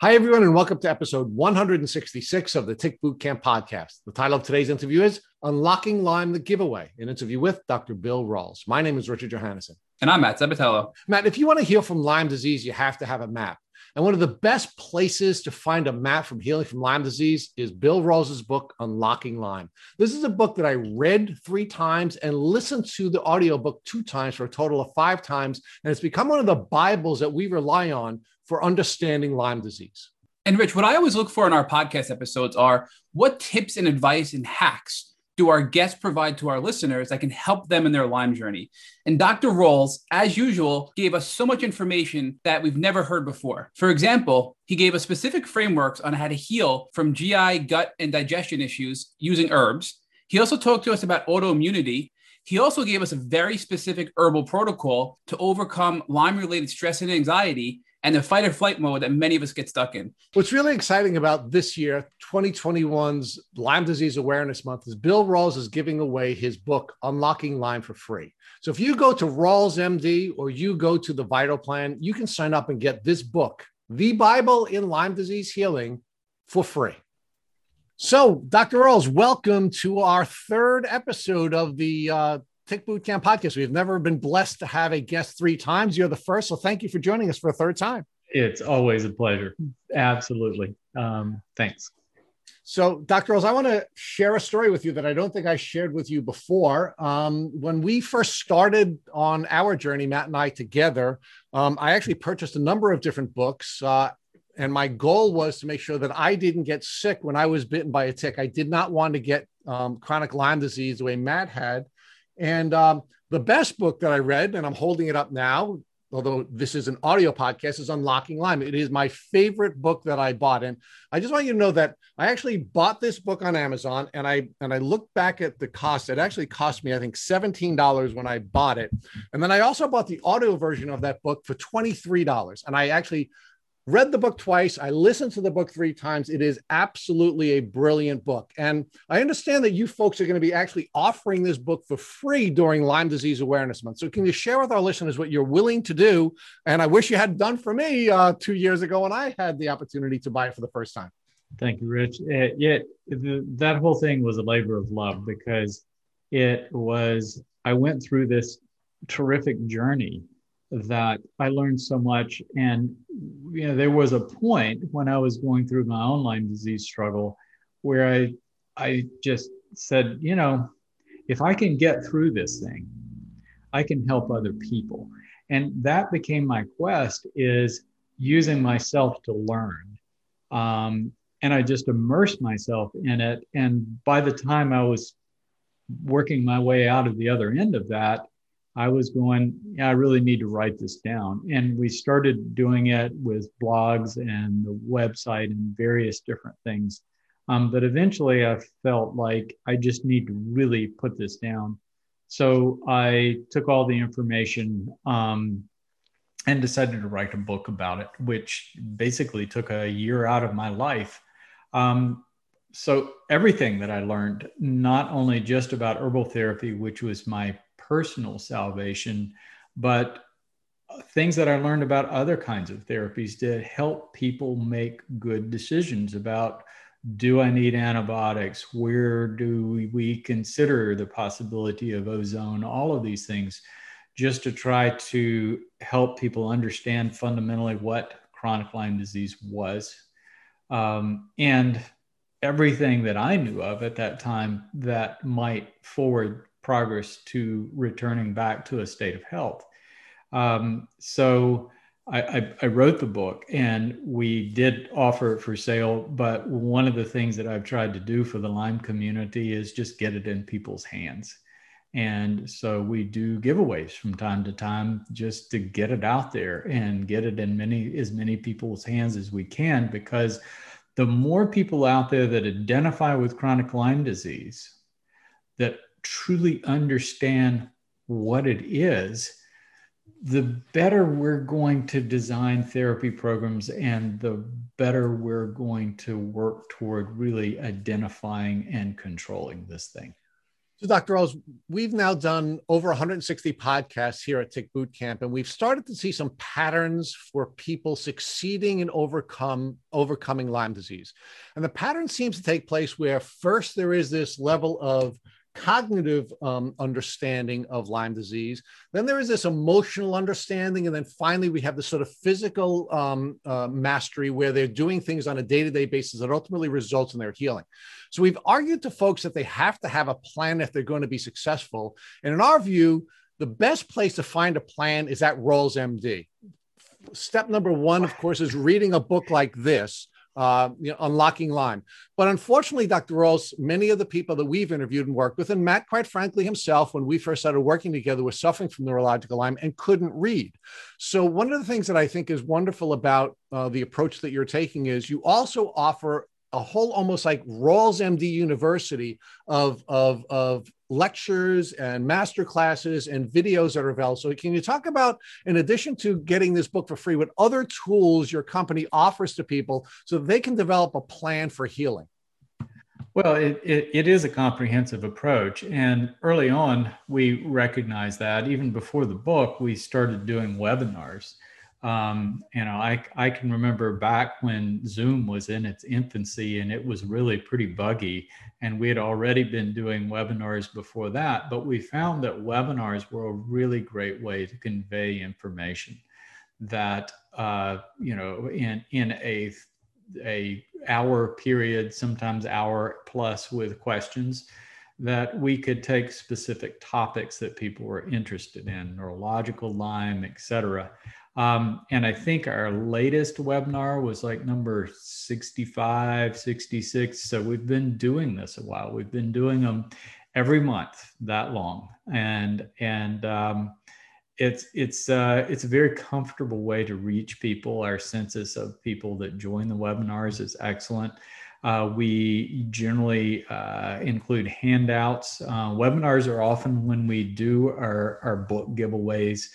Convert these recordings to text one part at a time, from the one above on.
Hi, everyone, and welcome to episode 166 of the Tick Boot Camp podcast. The title of today's interview is Unlocking Lyme the Giveaway, an interview with Dr. Bill Rawls. My name is Richard Johannesson. And I'm Matt Sabatello. Matt, if you want to heal from Lyme disease, you have to have a map. And one of the best places to find a map from healing from Lyme disease is Bill Rawls's book, Unlocking Lyme. This is a book that I read three times and listened to the audiobook two times for a total of five times. And it's become one of the Bibles that we rely on for understanding Lyme disease. And Rich, what I always look for in our podcast episodes are what tips and advice and hacks do our guests provide to our listeners that can help them in their Lyme journey? And Dr. Rawls, as usual, gave us so much information that we've never heard before. For example, he gave us specific frameworks on how to heal from GI, gut, and digestion issues using herbs. He also talked to us about autoimmunity he also gave us a very specific herbal protocol to overcome Lyme related stress and anxiety and the fight or flight mode that many of us get stuck in. What's really exciting about this year, 2021's Lyme Disease Awareness Month, is Bill Rawls is giving away his book, Unlocking Lyme, for free. So if you go to Rawls MD or you go to the Vital Plan, you can sign up and get this book, The Bible in Lyme Disease Healing, for free. So, Dr. Rawls, welcome to our third episode of the uh, Tick Boot Camp podcast. We've never been blessed to have a guest three times. You're the first. So thank you for joining us for a third time. It's always a pleasure. Absolutely. Um, thanks. So, Dr. Rawls, I want to share a story with you that I don't think I shared with you before. Um, when we first started on our journey, Matt and I together, um, I actually purchased a number of different books. Uh, and my goal was to make sure that I didn't get sick when I was bitten by a tick. I did not want to get um, chronic Lyme disease the way Matt had. And um, the best book that I read, and I'm holding it up now, although this is an audio podcast, is Unlocking Lyme. It is my favorite book that I bought. And I just want you to know that I actually bought this book on Amazon and I and I looked back at the cost. It actually cost me, I think, $17 when I bought it. And then I also bought the audio version of that book for $23. And I actually read the book twice. I listened to the book three times. It is absolutely a brilliant book. And I understand that you folks are going to be actually offering this book for free during Lyme Disease Awareness Month. So, can you share with our listeners what you're willing to do? And I wish you had done for me uh, two years ago when I had the opportunity to buy it for the first time. Thank you, Rich. It, yeah, the, that whole thing was a labor of love because it was, I went through this terrific journey that I learned so much. And you know, there was a point when I was going through my own Lyme disease struggle where I I just said, you know, if I can get through this thing, I can help other people. And that became my quest is using myself to learn. Um, and I just immersed myself in it. And by the time I was working my way out of the other end of that, I was going, yeah, I really need to write this down. And we started doing it with blogs and the website and various different things. Um, but eventually I felt like I just need to really put this down. So I took all the information um, and decided to write a book about it, which basically took a year out of my life. Um, so everything that I learned, not only just about herbal therapy, which was my personal salvation, but things that I learned about other kinds of therapies to help people make good decisions about do I need antibiotics? Where do we consider the possibility of ozone? All of these things, just to try to help people understand fundamentally what chronic Lyme disease was. Um, and everything that I knew of at that time that might forward progress to returning back to a state of health. Um, so I, I, I, wrote the book and we did offer it for sale. But one of the things that I've tried to do for the Lyme community is just get it in people's hands. And so we do giveaways from time to time just to get it out there and get it in many as many people's hands as we can because the more people out there that identify with chronic Lyme disease that truly understand what it is, the better we're going to design therapy programs and the better we're going to work toward really identifying and controlling this thing. So, Dr. Rawls, we've now done over 160 podcasts here at Tick Boot Camp, and we've started to see some patterns for people succeeding in overcome overcoming Lyme disease. And the pattern seems to take place where first there is this level of cognitive um, understanding of Lyme disease. Then there is this emotional understanding. And then finally, we have this sort of physical um, uh, mastery where they're doing things on a day to day basis that ultimately results in their healing. So we've argued to folks that they have to have a plan if they're going to be successful. And in our view, the best place to find a plan is at Rawls MD. Step number one, of course, is reading a book like this uh, you know, unlocking Lyme. But unfortunately, Dr. Rawls, many of the people that we've interviewed and worked with, and Matt, quite frankly, himself, when we first started working together, was suffering from neurological Lyme and couldn't read. So, one of the things that I think is wonderful about uh, the approach that you're taking is you also offer a whole almost like Rawls MD University of, of, of lectures and master classes and videos that are available. So, can you talk about, in addition to getting this book for free, what other tools your company offers to people so they can develop a plan for healing? Well, it, it, it is a comprehensive approach. And early on, we recognized that. Even before the book, we started doing webinars. Um, you know, I, I can remember back when Zoom was in its infancy and it was really pretty buggy. And we had already been doing webinars before that, but we found that webinars were a really great way to convey information that, uh, you know, in, in a, a hour period, sometimes hour plus with questions, that we could take specific topics that people were interested in, neurological Lyme, et cetera, um, and I think our latest webinar was like number 65, 66. So we've been doing this a while. We've been doing them every month that long. And, and, um, it's it's uh, it's a very comfortable way to reach people. Our census of people that join the webinars is excellent. Uh, we generally uh, include handouts. Uh, webinars are often when we do our, our book giveaways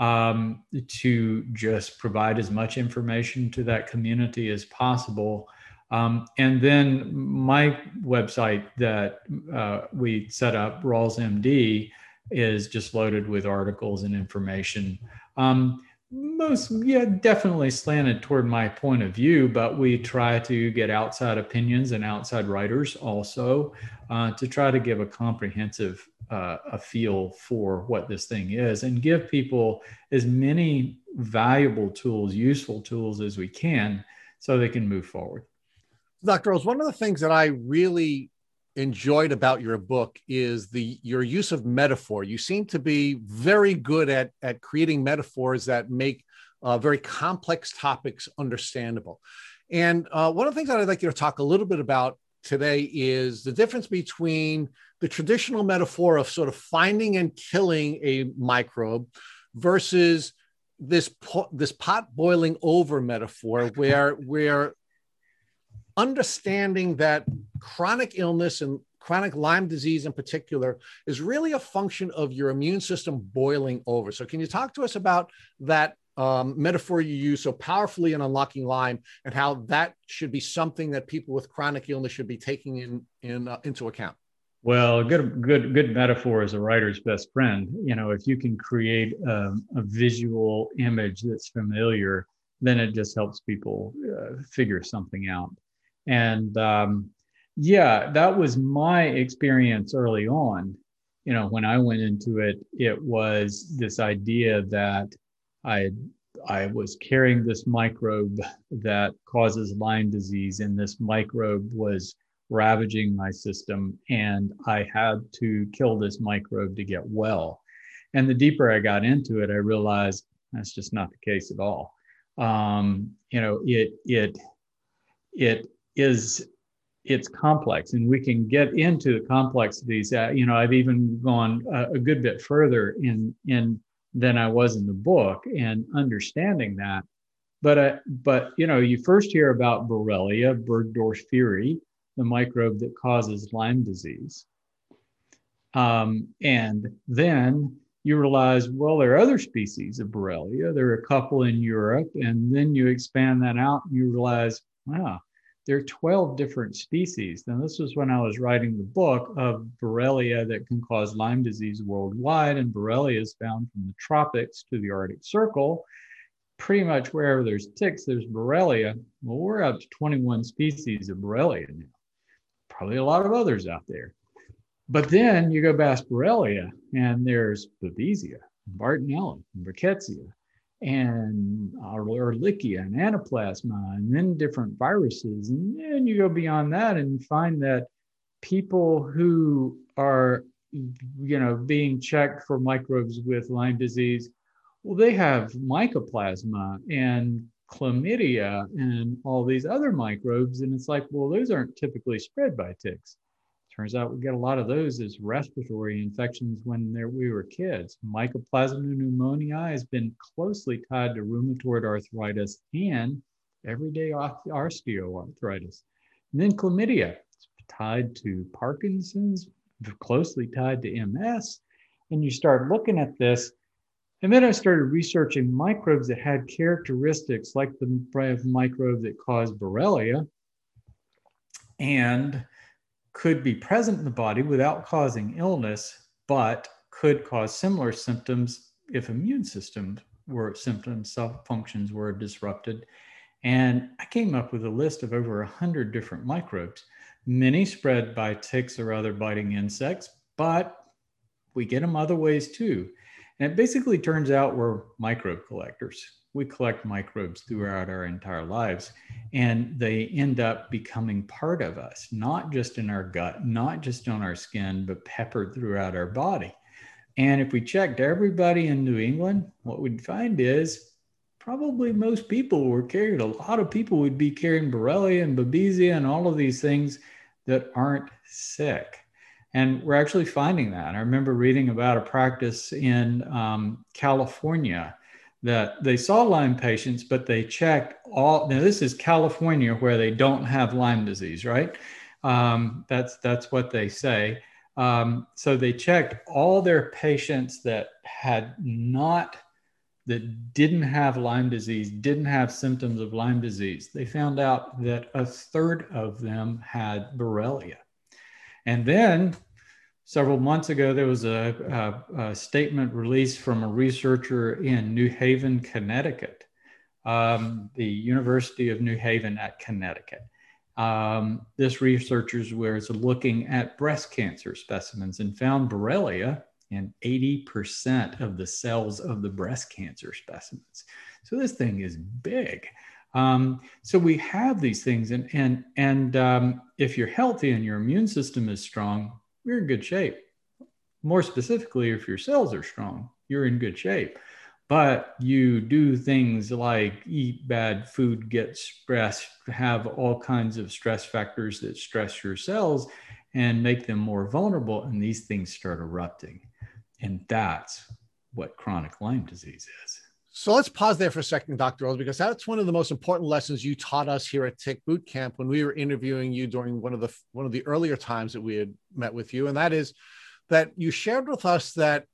um, to just provide as much information to that community as possible. Um, and then my website that uh, we set up, Rawls MD, is just loaded with articles and information. Um, most, yeah, definitely slanted toward my point of view, but we try to get outside opinions and outside writers also uh, to try to give a comprehensive uh, a feel for what this thing is and give people as many valuable tools, useful tools as we can so they can move forward. Dr. Rawls, one of the things that I really enjoyed about your book is the your use of metaphor. You seem to be very good at, at creating metaphors that make uh, very complex topics understandable. And uh, one of the things that I'd like you to talk a little bit about today is the difference between the traditional metaphor of sort of finding and killing a microbe versus this po- this pot boiling over metaphor where where understanding that chronic illness and chronic Lyme disease in particular is really a function of your immune system boiling over. So, can you talk to us about that um, metaphor you use so powerfully in unlocking Lyme, and how that should be something that people with chronic illness should be taking in, in uh, into account. Well, good, good, good metaphor is a writer's best friend. You know, if you can create um, a visual image that's familiar, then it just helps people uh, figure something out. And um, yeah, that was my experience early on. You know, when I went into it, it was this idea that I I was carrying this microbe that causes Lyme disease, and this microbe was ravaging my system, and I had to kill this microbe to get well. And the deeper I got into it, I realized that's just not the case at all. Um, you know, it it it is it's complex, and we can get into the complexities. Uh, you know, I've even gone a, a good bit further in in than I was in the book and understanding that. But, uh, but you know, you first hear about Borrelia burgdorferi, the microbe that causes Lyme disease. Um, and then you realize, well, there are other species of Borrelia. There are a couple in Europe. And then you expand that out and you realize, wow, there are 12 different species. Now, this was when I was writing the book of Borrelia that can cause Lyme disease worldwide. And Borrelia is found from the tropics to the Arctic Circle. Pretty much wherever there's ticks, there's Borrelia. Well, we're up to 21 species of Borrelia now. Probably a lot of others out there. But then you go past Borrelia, and there's Babesia, Bartonella, and Rickettsia, and uh, Ehrlichia and Anaplasma, and then different viruses. And then you go beyond that and find that people who are, you know, being checked for microbes with Lyme disease, well, they have mycoplasma and chlamydia and all these other microbes. And it's like, well, those aren't typically spread by ticks. Turns out we get a lot of those as respiratory infections when we were kids. Mycoplasma pneumoniae has been closely tied to rheumatoid arthritis and everyday osteoarthritis. And then chlamydia, it's tied to Parkinson's, closely tied to MS. And you start looking at this. And then I started researching microbes that had characteristics like the microbe that caused Borrelia. And could be present in the body without causing illness, but could cause similar symptoms if immune systems were symptoms, self functions were disrupted. And I came up with a list of over 100 different microbes, many spread by ticks or other biting insects, but we get them other ways too. And it basically turns out we're microbe collectors we collect microbes throughout our entire lives and they end up becoming part of us not just in our gut not just on our skin but peppered throughout our body. And if we checked everybody in new england what we'd find is probably most people were carried a lot of people would be carrying borrelia and babesia and all of these things that aren't sick. And we're actually finding that. I remember reading about a practice in um, california that they saw Lyme patients, but they checked all. Now, this is California where they don't have Lyme disease, right? Um, that's that's what they say. Um, so they checked all their patients that had not that didn't have Lyme disease, didn't have symptoms of Lyme disease. They found out that a third of them had Borrelia. And then Several months ago, there was a, a, a statement released from a researcher in New Haven, Connecticut, um, the University of New Haven at Connecticut. Um, this researcher was looking at breast cancer specimens and found Borrelia in 80% of the cells of the breast cancer specimens. So this thing is big. Um, so we have these things, and and and um, if you're healthy and your immune system is strong, you're in good shape. More specifically, if your cells are strong, you're in good shape. But you do things like eat bad food, get stressed, have all kinds of stress factors that stress your cells and make them more vulnerable. And these things start erupting. And that's what chronic Lyme disease is. So let's pause there for a second, Dr. Rawls, because that's one of the most important lessons you taught us here at Tick Boot Camp when we were interviewing you during one of the one of the earlier times that we had met with you, and that is that you shared with us that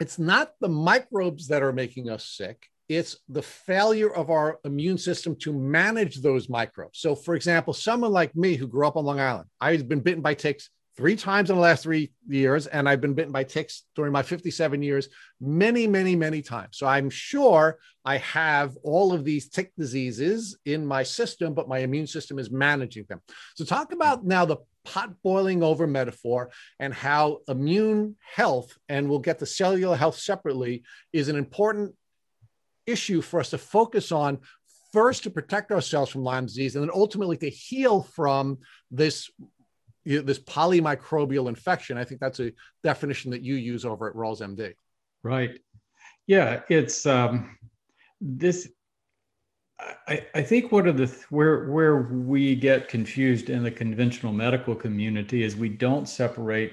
it's not the microbes that are making us sick; it's the failure of our immune system to manage those microbes. So, for example, someone like me who grew up on Long Island, I've been bitten by ticks three times in the last three years, and I've been bitten by ticks during my 57 years many, many, many times. So I'm sure I have all of these tick diseases in my system, but my immune system is managing them. So, talk about now the pot boiling over metaphor and how immune health, and we'll get the cellular health separately, is an important issue for us to focus on first to protect ourselves from Lyme disease and then ultimately to heal from this you know, this polymicrobial infection. I think that's a definition that you use over at Rawls MD. Right. Yeah, it's um, this. I, I think one of the where where we get confused in the conventional medical community is we don't separate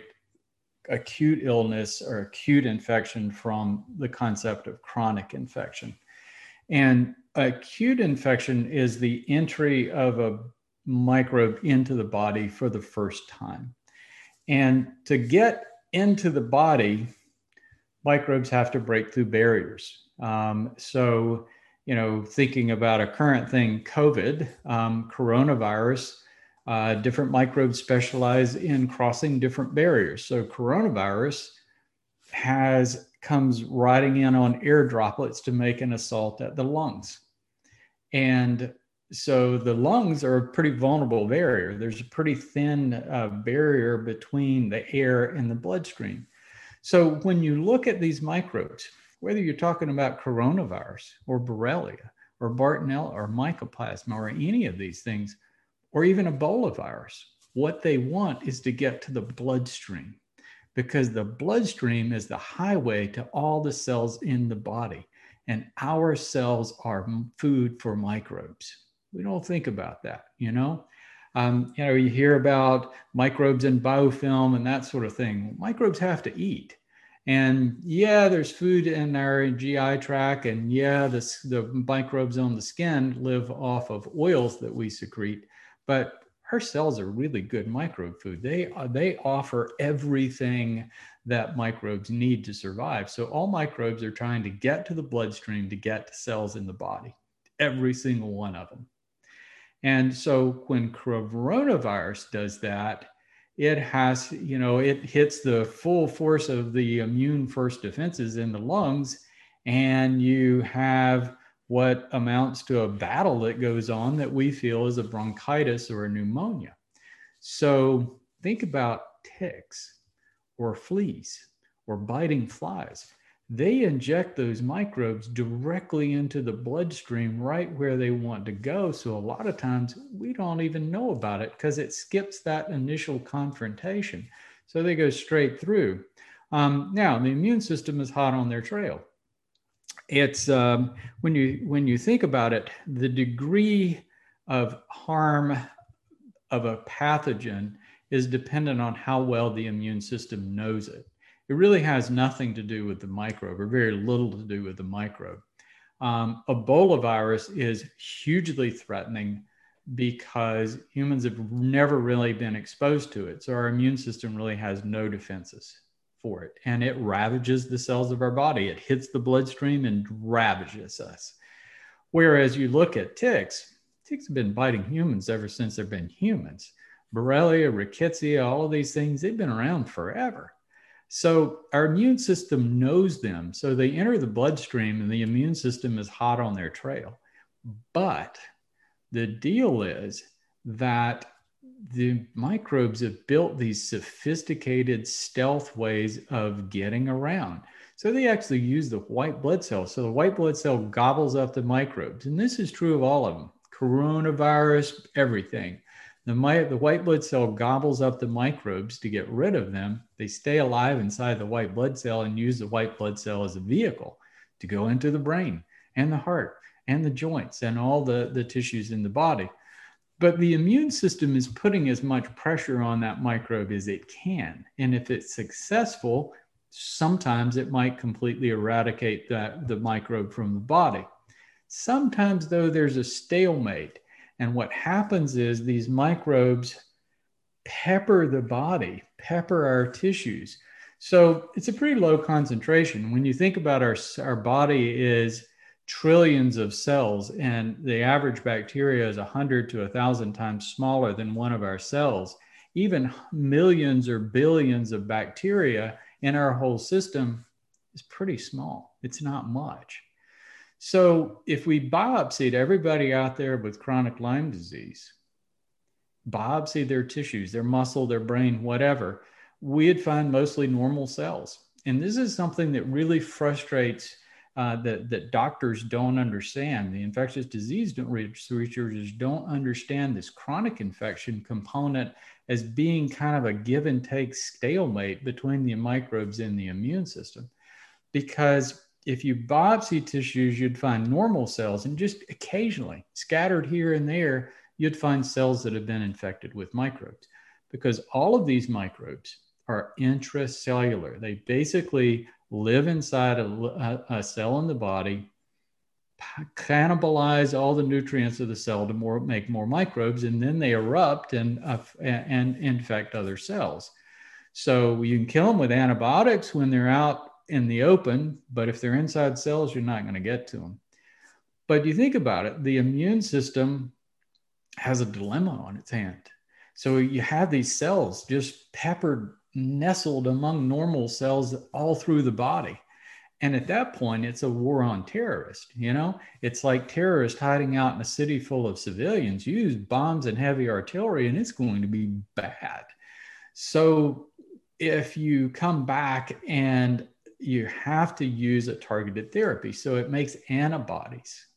acute illness or acute infection from the concept of chronic infection. And acute infection is the entry of a microbe into the body for the first time. And to get into the body, microbes have to break through barriers. Um, so you know, thinking about a current thing, COVID, um, coronavirus, uh, different microbes specialize in crossing different barriers. So coronavirus has comes riding in on air droplets to make an assault at the lungs. And so the lungs are a pretty vulnerable barrier. There's a pretty thin uh, barrier between the air and the bloodstream. So when you look at these microbes, whether you're talking about coronavirus or Borrelia or Bartonella or Mycoplasma or any of these things, or even Ebola virus, what they want is to get to the bloodstream because the bloodstream is the highway to all the cells in the body. And our cells are food for microbes. We don't think about that, you know? Um, you know, you hear about microbes in biofilm and that sort of thing. Microbes have to eat. And yeah, there's food in our GI tract, and yeah, the microbes on the skin live off of oils that we secrete. But our cells are really good microbe food. They uh, they offer everything that microbes need to survive. So all microbes are trying to get to the bloodstream to get to cells in the body, every single one of them. And so when coronavirus does that, it has, you know, it hits the full force of the immune first defenses in the lungs, and you have what amounts to a battle that goes on that we feel is a bronchitis or a pneumonia. So think about ticks or fleas or biting flies. They inject those microbes directly into the bloodstream right where they want to go. So a lot of times we don't even know about it because it skips that initial confrontation. So they go straight through. Um, now, the immune system is hot on their trail it's um, when you when you think about it, the degree of harm of a pathogen is dependent on how well the immune system knows it. It really has nothing to do with the microbe, or very little to do with the microbe. Um, Ebola virus is hugely threatening because humans have never really been exposed to it. So our immune system really has no defenses for it and it ravages the cells of our body. It hits the bloodstream and ravages us. Whereas you look at ticks, ticks have been biting humans ever since there have been humans. Borrelia, rickettsia, all of these things, they've been around forever. So our immune system knows them. So they enter the bloodstream and the immune system is hot on their trail. But the deal is that the microbes have built these sophisticated stealth ways of getting around. So they actually use the white blood cell. So the white blood cell gobbles up the microbes. And this is true of all of them coronavirus, everything. The, the white blood cell gobbles up the microbes to get rid of them. They stay alive inside the white blood cell and use the white blood cell as a vehicle to go into the brain and the heart and the joints and all the, the tissues in the body. But the immune system is putting as much pressure on that microbe as it can. And if it's successful, sometimes it might completely eradicate that, the microbe from the body. Sometimes, though, there's a stalemate. And what happens is these microbes pepper the body, pepper our tissues. So it's a pretty low concentration. When you think about our, our body is trillions of cells, and the average bacteria is 100 to 1,000 times smaller than one of our cells. Even millions or billions of bacteria in our whole system is pretty small. It's not much. So if we biopsied everybody out there with chronic Lyme disease, biopsy their tissues, their muscle, their brain, whatever, we'd find mostly normal cells. And this is something that really frustrates uh, that, that doctors don't understand. The infectious disease researchers don't understand this chronic infection component as being kind of a give and take stalemate between the microbes in the immune system. Because if you biopsy tissues, you'd find normal cells, and just occasionally, scattered here and there, you'd find cells that have been infected with microbes. Because all of these microbes are intracellular. They basically live inside a, a, cell in the body, cannibalize all the nutrients of the cell to more, make more microbes, and then they erupt and, uh, and infect other cells. So you can kill them with antibiotics when they're out in the open, but if they're inside cells, you're not going to get to them. But you think about it, the immune system has a dilemma on its hand. So you have these cells just peppered, nestled among normal cells all through the body. And at that point, it's a war on terrorists. You know, it's like terrorists hiding out in a city full of civilians. use bombs and heavy artillery, and it's going to be bad. So if you come back and you have to use a targeted therapy, so it makes antibodies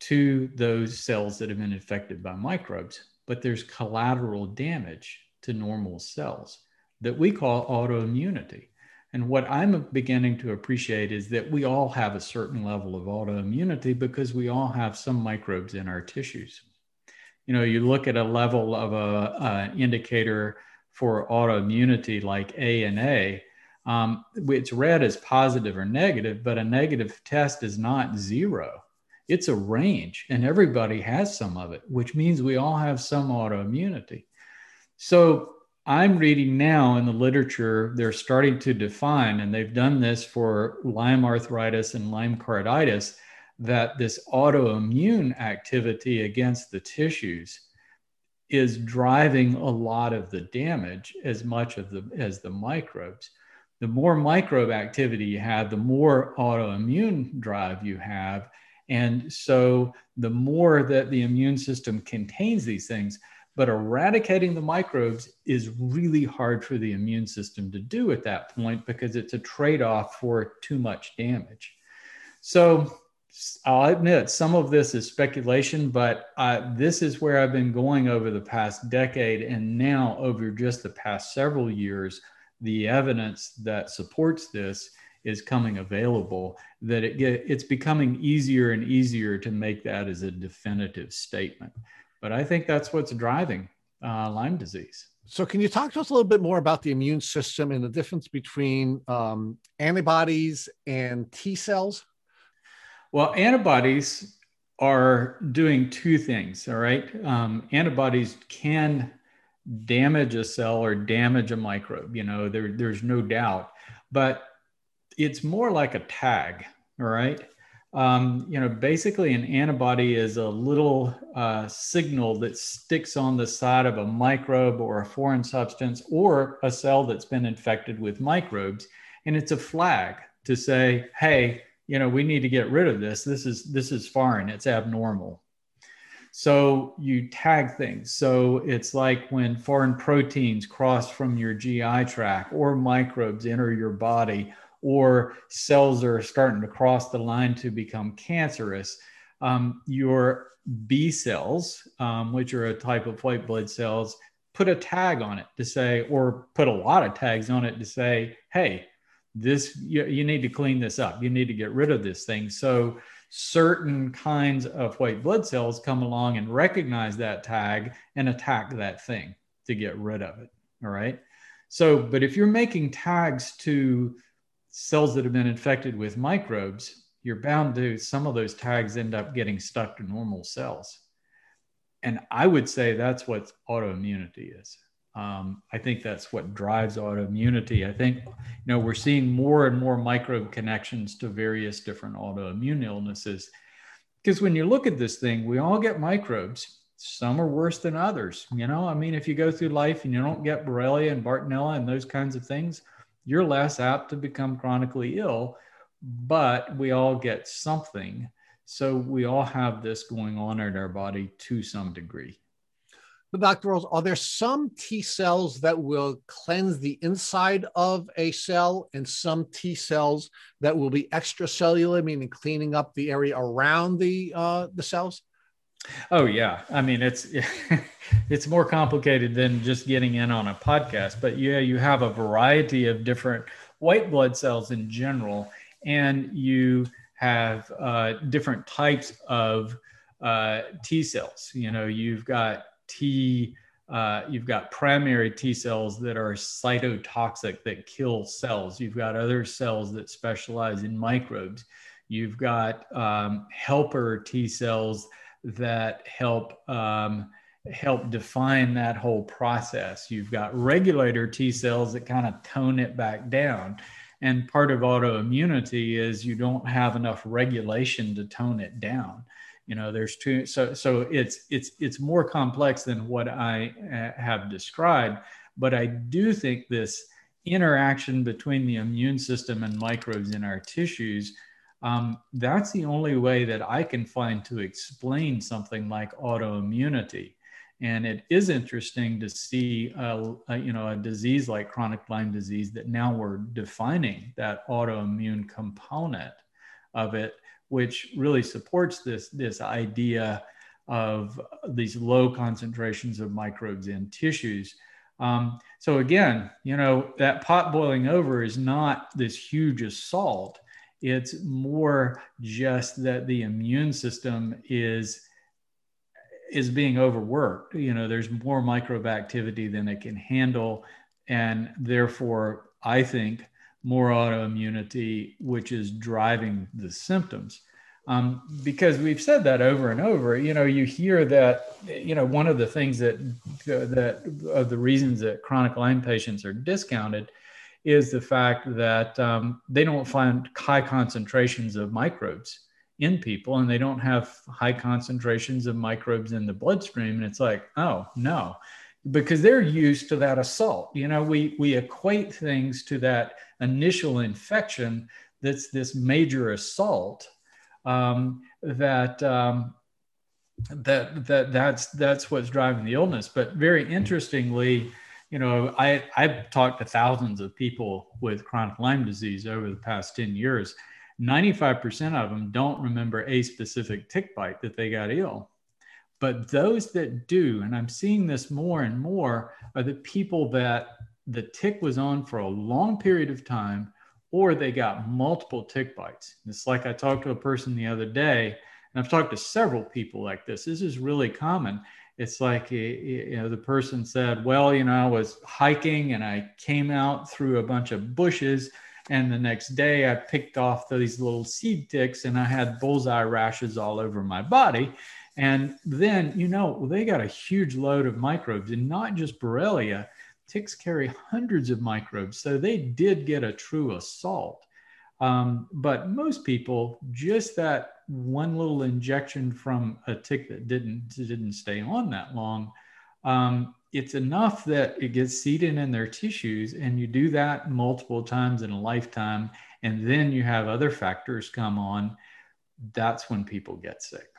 to those cells that have been infected by microbes, but there's collateral damage to normal cells that we call autoimmunity. And what I'm beginning to appreciate is that we all have a certain level of autoimmunity because we all have some microbes in our tissues. You know, you look at a level of a, a indicator for autoimmunity like ANA, um, it's read as positive or negative, but a negative test is not zero. It's a range, and everybody has some of it, which means we all have some autoimmunity. So I'm reading now in the literature, they're starting to define, and they've done this for Lyme arthritis and Lyme carditis, that this autoimmune activity against the tissues is driving a lot of the damage as much of the as the microbes the more microbe activity you have the more autoimmune drive you have and so the more that the immune system contains these things but eradicating the microbes is really hard for the immune system to do at that point because it's a trade-off for too much damage so I'll admit some of this is speculation, but uh, this is where I've been going over the past decade. And now, over just the past several years, the evidence that supports this is coming available that it get, it's becoming easier and easier to make that as a definitive statement. But I think that's what's driving uh, Lyme disease. So, can you talk to us a little bit more about the immune system and the difference between um, antibodies and T cells? Well, antibodies are doing two things. All right. Um, antibodies can damage a cell or damage a microbe. You know, there, there's no doubt, but it's more like a tag. All right. Um, you know, basically, an antibody is a little uh, signal that sticks on the side of a microbe or a foreign substance or a cell that's been infected with microbes. And it's a flag to say, hey, you know we need to get rid of this this is this is foreign it's abnormal so you tag things. So it's like when foreign proteins cross from your gi tract or microbes enter your body or cells are starting to cross the line to become cancerous um, your b cells um, which are a type of white blood cells put a tag on it to say or put a lot of tags on it to say hey this you, you need to clean this up. You need to get rid of this thing. So certain kinds of white blood cells come along and recognize that tag and attack that thing to get rid of it all right? So but if you're making tags to cells that have been infected with microbes you're bound to some of those tags end up getting stuck to normal cells. And i would say that's what autoimmunity is um, I think that's what drives autoimmunity. I think, you know, we're seeing more and more microbe connections to various different autoimmune illnesses. Because when you look at this thing, we all get microbes. Some are worse than others. You know, I mean, if you go through life and you don't get Borrelia and Bartonella and those kinds of things, you're less apt to become chronically ill. But we all get something. So we all have this going on in our body to some degree. But Dr. Rawls, are there some T cells that will cleanse the inside of a cell and some T cells that will be extracellular, meaning cleaning up the area around the uh, the cells? Oh yeah, I mean it's it's more complicated than just getting in on a podcast, but yeah, you have a variety of different white blood cells in general, and you have uh, different types of uh, T cells. You know, you've got T, uh, you've got primary T cells that are cytotoxic that kill cells. You've got other cells that specialize in microbes. You've got um, helper T cells that help um, help define that whole process. You've got regulator T cells that kind of tone it back down. And part of autoimmunity is you don't have enough regulation to tone it down. You know, there's two. So so it's it's it's more complex than what I uh, have described. But I do think this interaction between the immune system and microbes in our tissues um, that's the only way that I can find to explain something like autoimmunity. And it is interesting to see, a, a, you know, a disease like chronic Lyme disease that now we're defining that autoimmune component of it, which really supports this this idea of these low concentrations of microbes in tissues. Um, so again, you know, that pot boiling over is not this huge assault it's more just that the immune system is is being overworked. You know, there's more microbe activity than it can handle, and therefore, I think more autoimmunity, which is driving the symptoms. Um, because we've said that over and over. You know, you hear that. You know, one of the things that that of the reasons that chronic Lyme patients are discounted is the fact that um, they don't find high concentrations of microbes in people and they don't have high concentrations of microbes in the bloodstream. And it's like, oh, no, because they're used to that assault. You know, we, we equate things to that initial infection that's this major assault um, that. Um, that that that's that's what's driving the illness but very interestingly you know, I, I've talked to thousands of people with chronic Lyme disease over the past 10 years. 95% of them don't remember a specific tick bite that they got ill. But those that do, and I'm seeing this more and more, are the people that the tick was on for a long period of time or they got multiple tick bites. It's like I talked to a person the other day, and I've talked to several people like this. This is really common it's like you know the person said well you know i was hiking and i came out through a bunch of bushes and the next day i picked off these little seed ticks and i had bullseye rashes all over my body and then you know they got a huge load of microbes and not just borrelia ticks carry hundreds of microbes so they did get a true assault um, but most people, just that one little injection from a tick that didn't didn't stay on that long, um, it's enough that it gets seeded in their tissues, and you do that multiple times in a lifetime, and then you have other factors come on. That's when people get sick.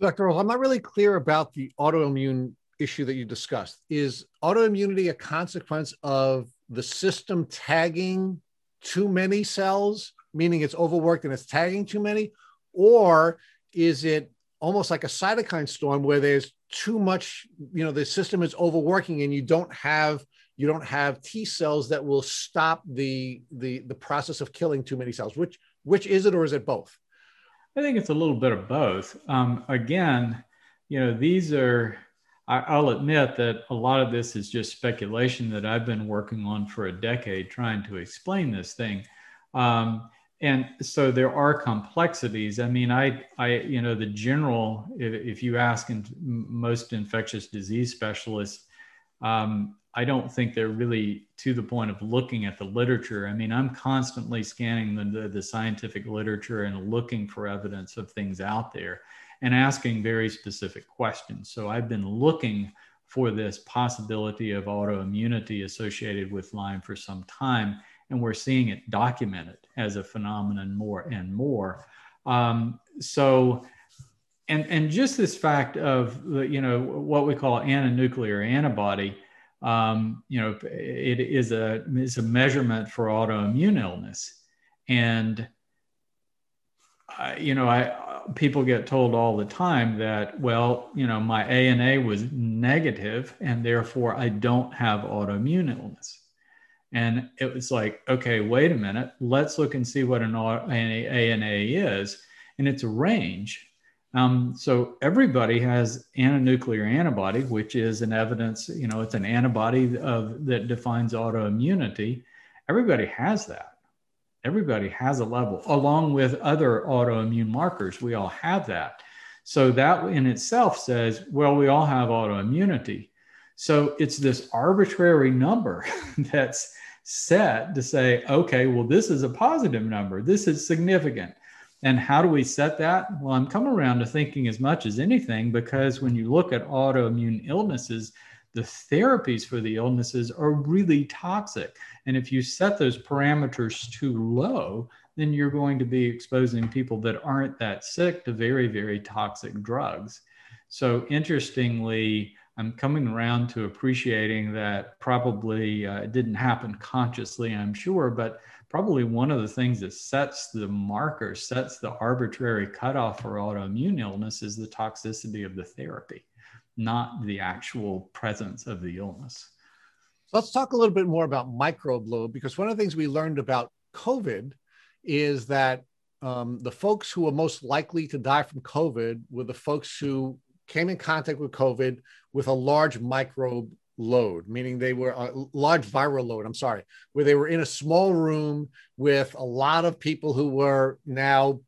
Dr. Rawls, I'm not really clear about the autoimmune issue that you discussed. Is autoimmunity a consequence of the system tagging too many cells, meaning it's overworked and it's tagging too many? Or is it almost like a cytokine storm where there's too much, you know, the system is overworking and you don't have you don't have T cells that will stop the the the process of killing too many cells. Which which is it or is it both? I think it's a little bit of both. Um, again, you know, these are I, will admit that a lot of this is just speculation that I've been working on for a decade trying to explain this thing. Um, and so there are complexities. I mean, I, I, you know, the general, if, if you ask in, most infectious disease specialists, um, I don't think they're really to the point of looking at the literature. I mean, I'm constantly scanning the, the, the scientific literature and looking for evidence of things out there and asking very specific questions. So I've been looking for this possibility of autoimmunity associated with Lyme for some time, and we're seeing it documented as a phenomenon more and more. Um, so, and and just this fact of the, you know what we call antinuclear antibody, um, you know, it is a is a measurement for autoimmune illness, and you know I people get told all the time that, well, you know, my ANA was negative and therefore I don't have autoimmune illness. And it was like, okay, wait a minute, let's look and see what an ANA is. And it's a range. Um, so everybody has antinuclear antibody, which is an evidence, you know, it's an antibody of that defines autoimmunity. Everybody has that everybody has a level along with other autoimmune markers we all have that so that in itself says well we all have autoimmunity so it's this arbitrary number that's set to say, okay, well, this is a positive number. This is significant. And how do we set that? Well, I'm coming around to thinking as much as anything because when you look at autoimmune illnesses, the therapies for the illnesses are really toxic. And if you set those parameters too low, then you're going to be exposing people that aren't that sick to very, very toxic drugs. So, interestingly, I'm coming around to appreciating that probably uh, it didn't happen consciously, I'm sure, but probably one of the things that sets the marker, sets the arbitrary cutoff for autoimmune illness is the toxicity of the therapy, not the actual presence of the illness. Let's talk a little bit more about microbe because one of the things we learned about COVID is that um, the folks who were most likely to die from COVID were the folks who came in contact with COVID with a large microbe load, meaning they were a large viral load. I'm sorry, where they were in a small room with a lot of people who were now,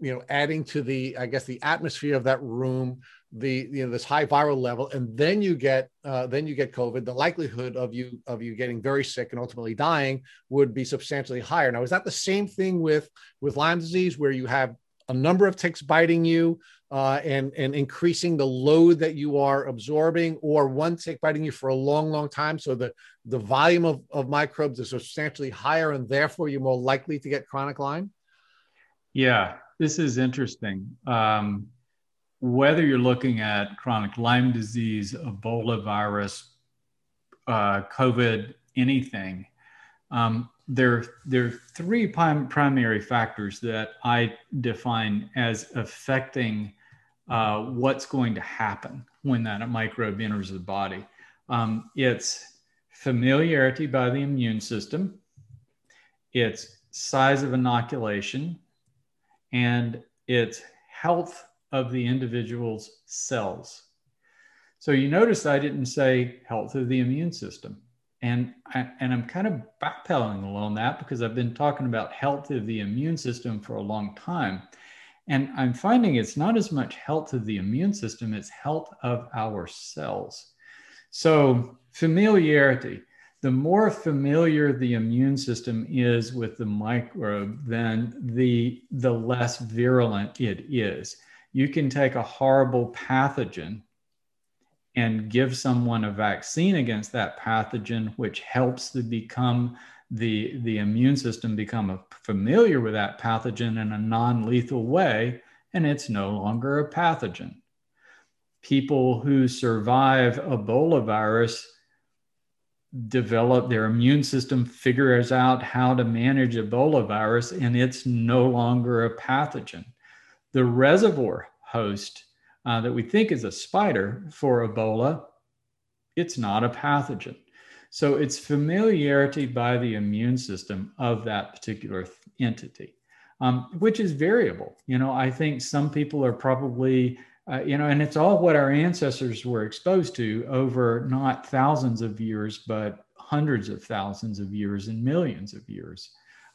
you know, adding to the, I guess, the atmosphere of that room, the you know this high viral level, and then you get uh, then you get COVID. The likelihood of you of you getting very sick and ultimately dying would be substantially higher. Now, is that the same thing with with Lyme disease, where you have a number of ticks biting you uh, and and increasing the load that you are absorbing, or one tick biting you for a long, long time. So the the volume of, of microbes is substantially higher, and therefore you're more likely to get chronic Lyme. Yeah, this is interesting. Um, whether you're looking at chronic Lyme disease, Ebola virus, uh, COVID, anything, um, there, there are three prim- primary factors that I define as affecting uh, what's going to happen when that microbe enters the body. Um, it's familiarity by the immune system, it's size of inoculation, and it's health of the individual's cells. So you notice I didn't say health of the immune system. And, I, and I'm kind of backpedaling along that because I've been talking about health of the immune system for a long time. And I'm finding it's not as much health of the immune system, it's health of our cells. So, familiarity the more familiar the immune system is with the microbe, then the, the less virulent it is. You can take a horrible pathogen and give someone a vaccine against that pathogen, which helps to become the, the immune system become familiar with that pathogen in a non lethal way, and it's no longer a pathogen. People who survive Ebola virus develop their immune system figures out how to manage Ebola virus, and it's no longer a pathogen. The reservoir host uh, that we think is a spider for Ebola, it's not a pathogen. So it's familiarity by the immune system of that particular entity, um, which is variable. You know, I think some people are probably, uh, you know, and it's all what our ancestors were exposed to over not thousands of years, but hundreds of thousands of years and millions of years.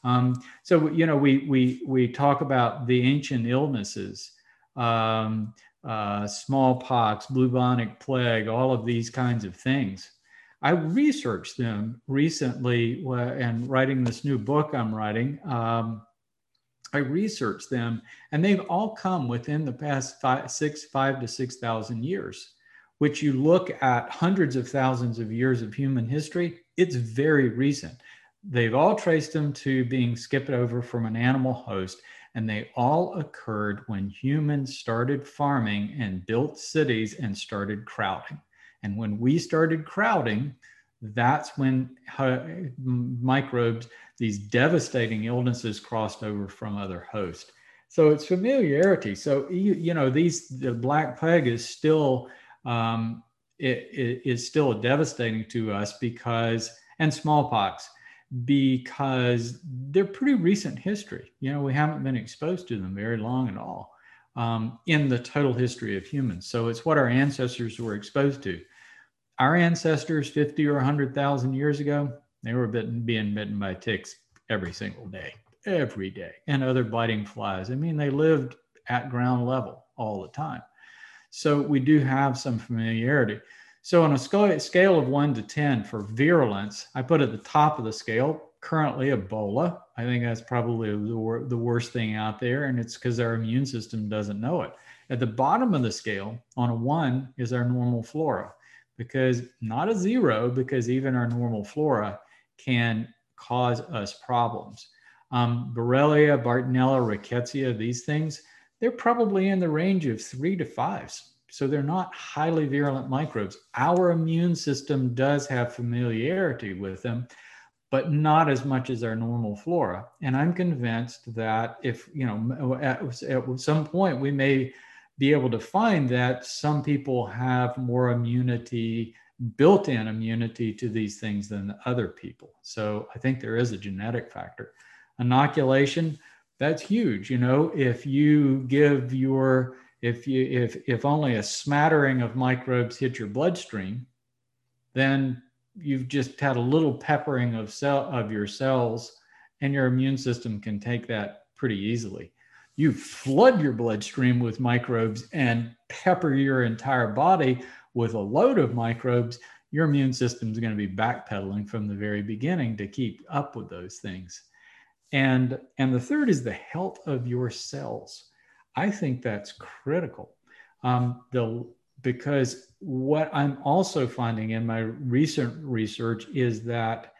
Um, so you know, we we we talk about the ancient illnesses. Um, uh, smallpox, bubonic plague, all of these kinds of things. I researched them recently and writing this new book I'm writing. Um, I researched them, and they've all come within the past five, six, five to six thousand years. Which you look at hundreds of thousands of years of human history, it's very recent. They've all traced them to being skipped over from an animal host and they all occurred when humans started farming and built cities and started crowding. And when we started crowding, that's when uh, microbes, these devastating illnesses, crossed over from other hosts. So it's familiarity. So you, you know these the black plague is still um, it, it is still devastating to us because and smallpox because they're pretty recent history. You know, we haven't been exposed to them very long at all um, in the total history of humans. So it's what our ancestors were exposed to. Our ancestors, 50 or 100,000 years ago, they were bitten, being bitten by ticks every single day, every day, and other biting flies. I mean, they lived at ground level all the time. So we do have some familiarity. So on a scale of one to 10 for virulence, I put at the top of the scale currently Ebola. I think that's probably the, wor- the worst thing out there. And it's because our immune system doesn't know it. At the bottom of the scale on a one is our normal flora because not a zero, because even our normal flora can cause us problems. Um, Borrelia, Bartonella, Rickettsia, these things, they're probably in the range of three to fives. So they're not highly virulent microbes. Our immune system does have familiarity with them, but not as much as our normal flora. And I'm convinced that if, you know, at, at some point we may be able to find that some people have more immunity built-in immunity to these things than other people. So I think there is a genetic factor. Inoculation, that's huge. You know, if you give your if you if if only a smattering of microbes hit your bloodstream, then you've just had a little peppering of cell of your cells, and your immune system can take that pretty easily. You flood your bloodstream with microbes and pepper your entire body with a load of microbes, your immune system is going to be backpedaling from the very beginning to keep up with those things. And, and the third is the health of your cells. I think that's critical. Um, the, because what I'm also finding in my recent research is that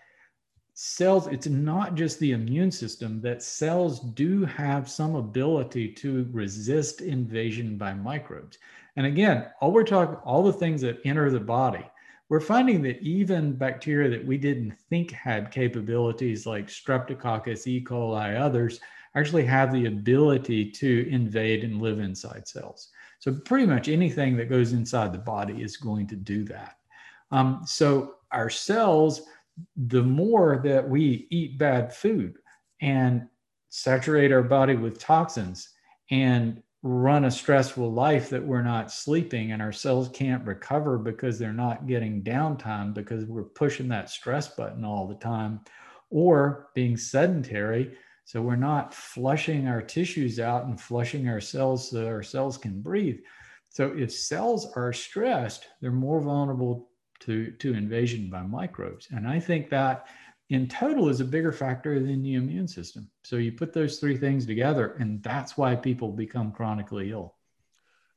cells, it's not just the immune system, that cells do have some ability to resist invasion by microbes. And again, all we're talking, all the things that enter the body, we're finding that even bacteria that we didn't think had capabilities like Streptococcus, E. coli, others, actually have the ability to invade and live inside cells. So pretty much anything that goes inside the body is going to do that. Um, so our cells, the more that we eat bad food and saturate our body with toxins and run a stressful life that we're not sleeping and our cells can't recover because they're not getting downtime because we're pushing that stress button all the time or being sedentary. So we're not flushing our tissues out and flushing our cells so our cells can breathe. So if cells are stressed they're more vulnerable to, to invasion by microbes and i think that in total is a bigger factor than the immune system. So you put those three things together, and that's why people become chronically ill.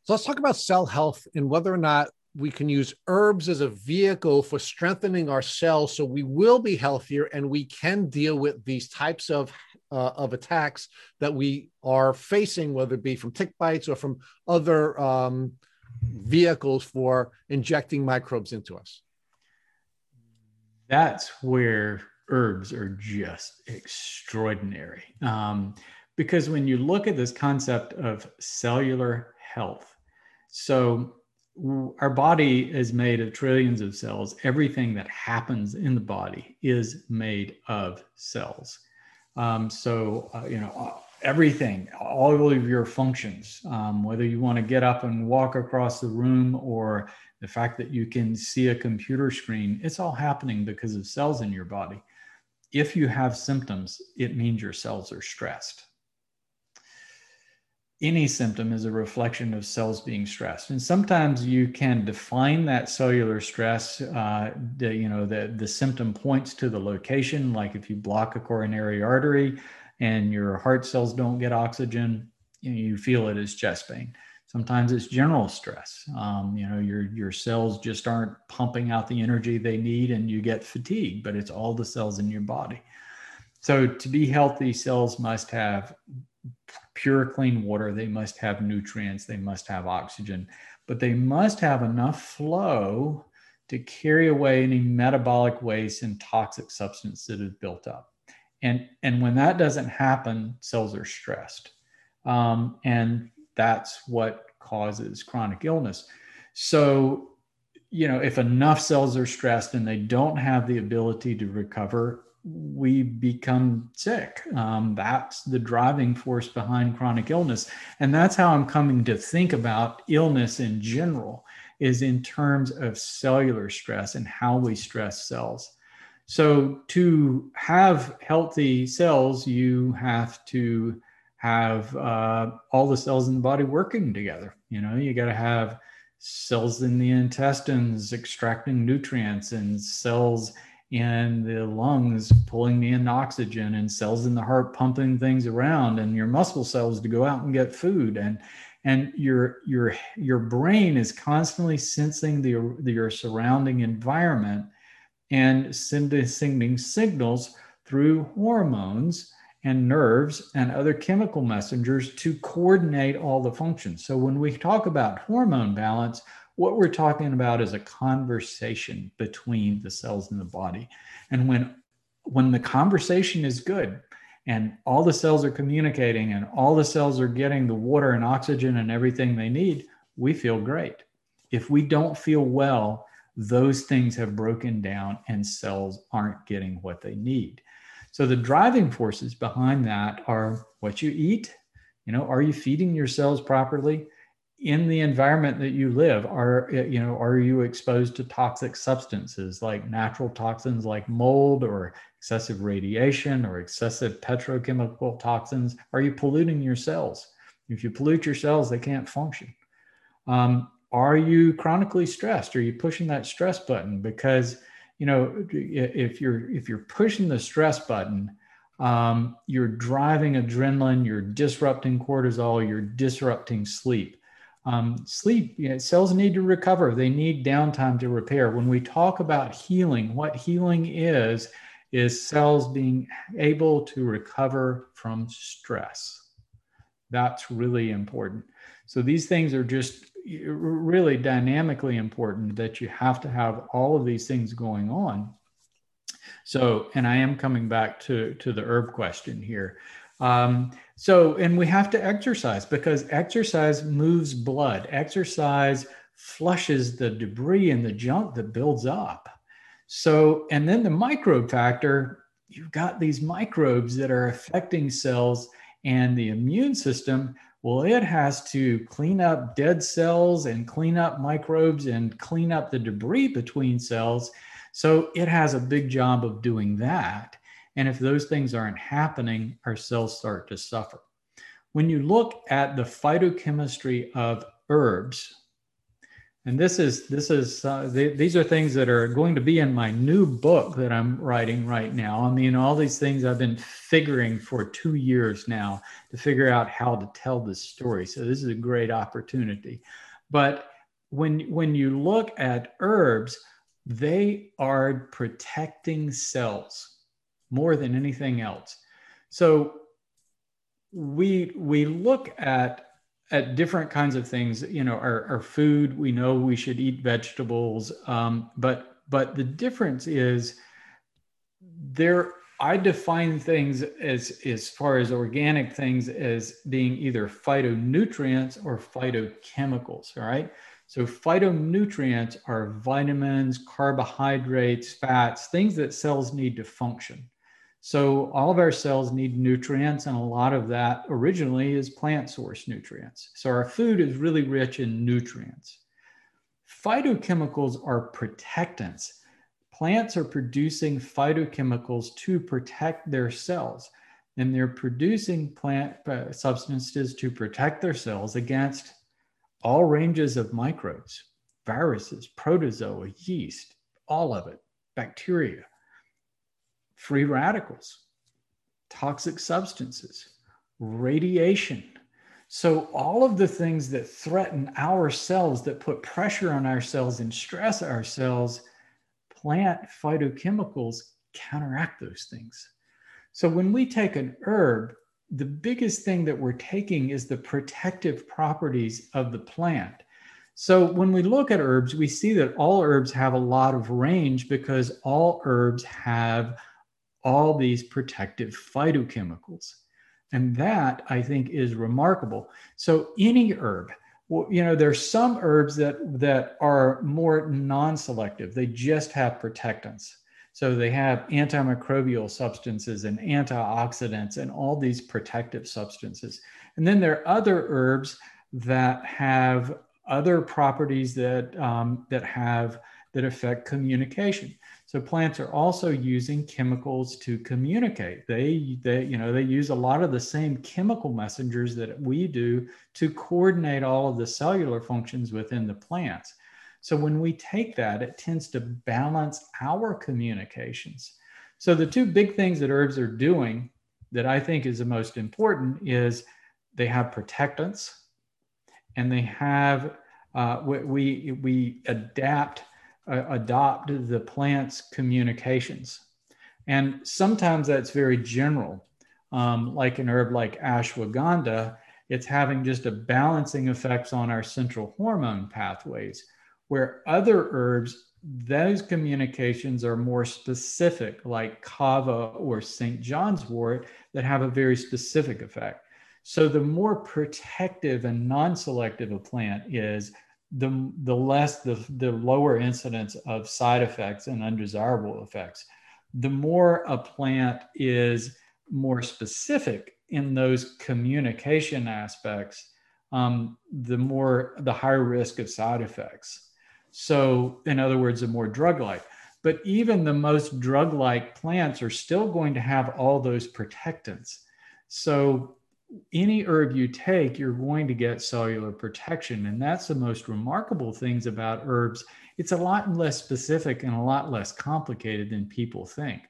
So let's talk about cell health and whether or not we can use herbs as a vehicle for strengthening our cells so we will be healthier and we can deal with these types of uh, of attacks that we are facing whether it be from tick bites or from other um, vehicles for injecting microbes into us that's where herbs are just extraordinary. Um, because when you look at this concept of cellular health, so our body is made of trillions of cells. Everything that happens in the body is made of cells. Um, so, uh, you know, everything, all of your functions, um, whether you want to get up and walk across the room or the fact that you can see a computer screen, it's all happening because of cells in your body if you have symptoms, it means your cells are stressed. Any symptom is a reflection of cells being stressed. And sometimes you can define that cellular stress. Uh, the, you know, the, the symptom points to the location, like if you block a coronary artery and your heart cells don't get oxygen, you, you feel it as chest pain. Sometimes it's general stress. Um, you know, your your cells just aren't pumping out the energy they need, and you get fatigue. But it's all the cells in your body. So to be healthy, cells must have pure, clean water. They must have nutrients. They must have oxygen, but they must have enough flow to carry away any metabolic waste and toxic substance that is built up. And, and when that doesn't happen, cells are stressed. Um, and that's what causes chronic illness. So, you know, if enough cells are stressed and they don't have the ability to recover, we become sick. Um, that's the driving force behind chronic illness. And that's how I'm coming to think about illness in general is in terms of cellular stress and how we stress cells. So to have healthy cells, you have to have uh, all the cells in the body working together. You know, you got to have cells in the intestines extracting nutrients and cells in the lungs pulling in oxygen and cells in the heart pumping things around and your muscle cells to go out and get food and and your your your brain is constantly sensing the, your surrounding environment and sending signals through hormones and nerves and other chemical messengers to coordinate all the functions. So when we talk about hormone balance, what we're talking about is a conversation between the cells in the body. And when when the conversation is good and all the cells are communicating and all the cells are getting the water and oxygen and everything they need, we feel great. If we don't feel well, those things have broken down and cells aren't getting what they need. So the driving forces behind that are what you eat, you know, are you feeding your cells properly? in the environment that you live are you know are you exposed to toxic substances like natural toxins like mold or excessive radiation or excessive petrochemical toxins are you polluting your cells if you pollute your cells they can't function um, are you chronically stressed are you pushing that stress button because you know if you're if you're pushing the stress button um, you're driving adrenaline you're disrupting cortisol you're disrupting sleep um, sleep, you know, cells need to recover. They need downtime to repair. When we talk about healing, what healing is, is cells being able to recover from stress. That's really important. So these things are just really dynamically important that you have to have all of these things going on. So, and I am coming back to, to the herb question here. Um, so, and we have to exercise because exercise moves blood. Exercise flushes the debris and the junk that builds up. So, and then the microbe factor, you've got these microbes that are affecting cells and the immune system. Well, it has to clean up dead cells and clean up microbes and clean up the debris between cells. So it has a big job of doing that. And if those things aren't happening, our cells start to suffer. When you look at the phytochemistry of herbs, and this is this is uh, these are things that are going to be in my new book that I'm writing right now. I mean, all these things I've been figuring for two years now to figure out how to tell this story. So this is a great opportunity. But when when you look at herbs, they are protecting cells more than anything else. So we we look at at different kinds of things. You know, our, our food. We know we should eat vegetables, um, but but the difference is there. I define things as as far as organic things as being either phytonutrients or phytochemicals. All right. So phytonutrients are vitamins, carbohydrates, fats, things that cells need to function. So all of our cells need nutrients, and a lot of that originally is plant source nutrients. So our food is really rich in nutrients. Phytochemicals are protectants. Plants are producing phytochemicals to protect their cells, and they're producing plant uh, substances to protect their cells against all ranges of microbes, viruses, protozoa, yeast, all of it, bacteria free radicals, toxic substances, radiation. So, all of the things that threaten our cells, that put pressure on our cells and stress our cells, plant phytochemicals counteract those things. So, when we take an herb, the biggest thing that we're taking is the protective properties of the plant. So when we look at herbs, we see that all herbs have a lot of range because all herbs have all these protective phytochemicals. And that I think is remarkable. So any herb, well, you know, there's some herbs that that are more non-selective. They just have protectants. So they have antimicrobial substances and antioxidants and all these protective substances. And then there are other herbs that have other properties that um, that have that affect communication. So plants are also using chemicals to communicate. They, they, you know, they use a lot of the same chemical messengers that we do to coordinate all of the cellular functions within the plants. So when we take that, it tends to balance our communications. So the two big things that herbs are doing that I think is the most important is they have protectants and they have uh, we, we adapt uh, adopt the plant's communications. And sometimes that's very general. Um, like an herb like ashwagandha, it's having just a balancing effects on our central hormone pathways, where other herbs, those communications are more specific, like kava or St. John's wort, that have a very specific effect. So the more protective and non-selective a plant is, the, the less the, the lower incidence of side effects and undesirable effects. The more a plant is more specific in those communication aspects, um, the more the higher risk of side effects. So, in other words, the more drug like. But even the most drug like plants are still going to have all those protectants. So, any herb you take, you're going to get cellular protection. And that's the most remarkable things about herbs. It's a lot less specific and a lot less complicated than people think.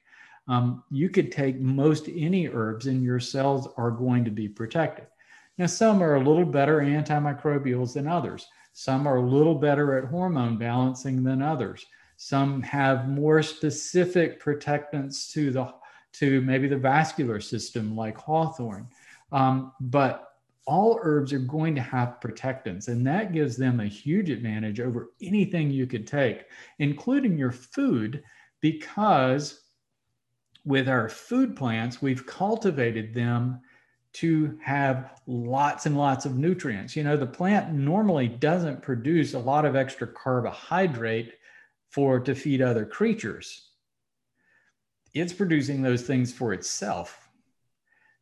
Um, you could take most any herbs and your cells are going to be protected. Now, some are a little better antimicrobials than others. Some are a little better at hormone balancing than others. Some have more specific protectants to the to maybe the vascular system, like hawthorn. Um, but all herbs are going to have protectants, and that gives them a huge advantage over anything you could take, including your food, because with our food plants, we've cultivated them to have lots and lots of nutrients. You know, the plant normally doesn't produce a lot of extra carbohydrate for to feed other creatures. It's producing those things for itself.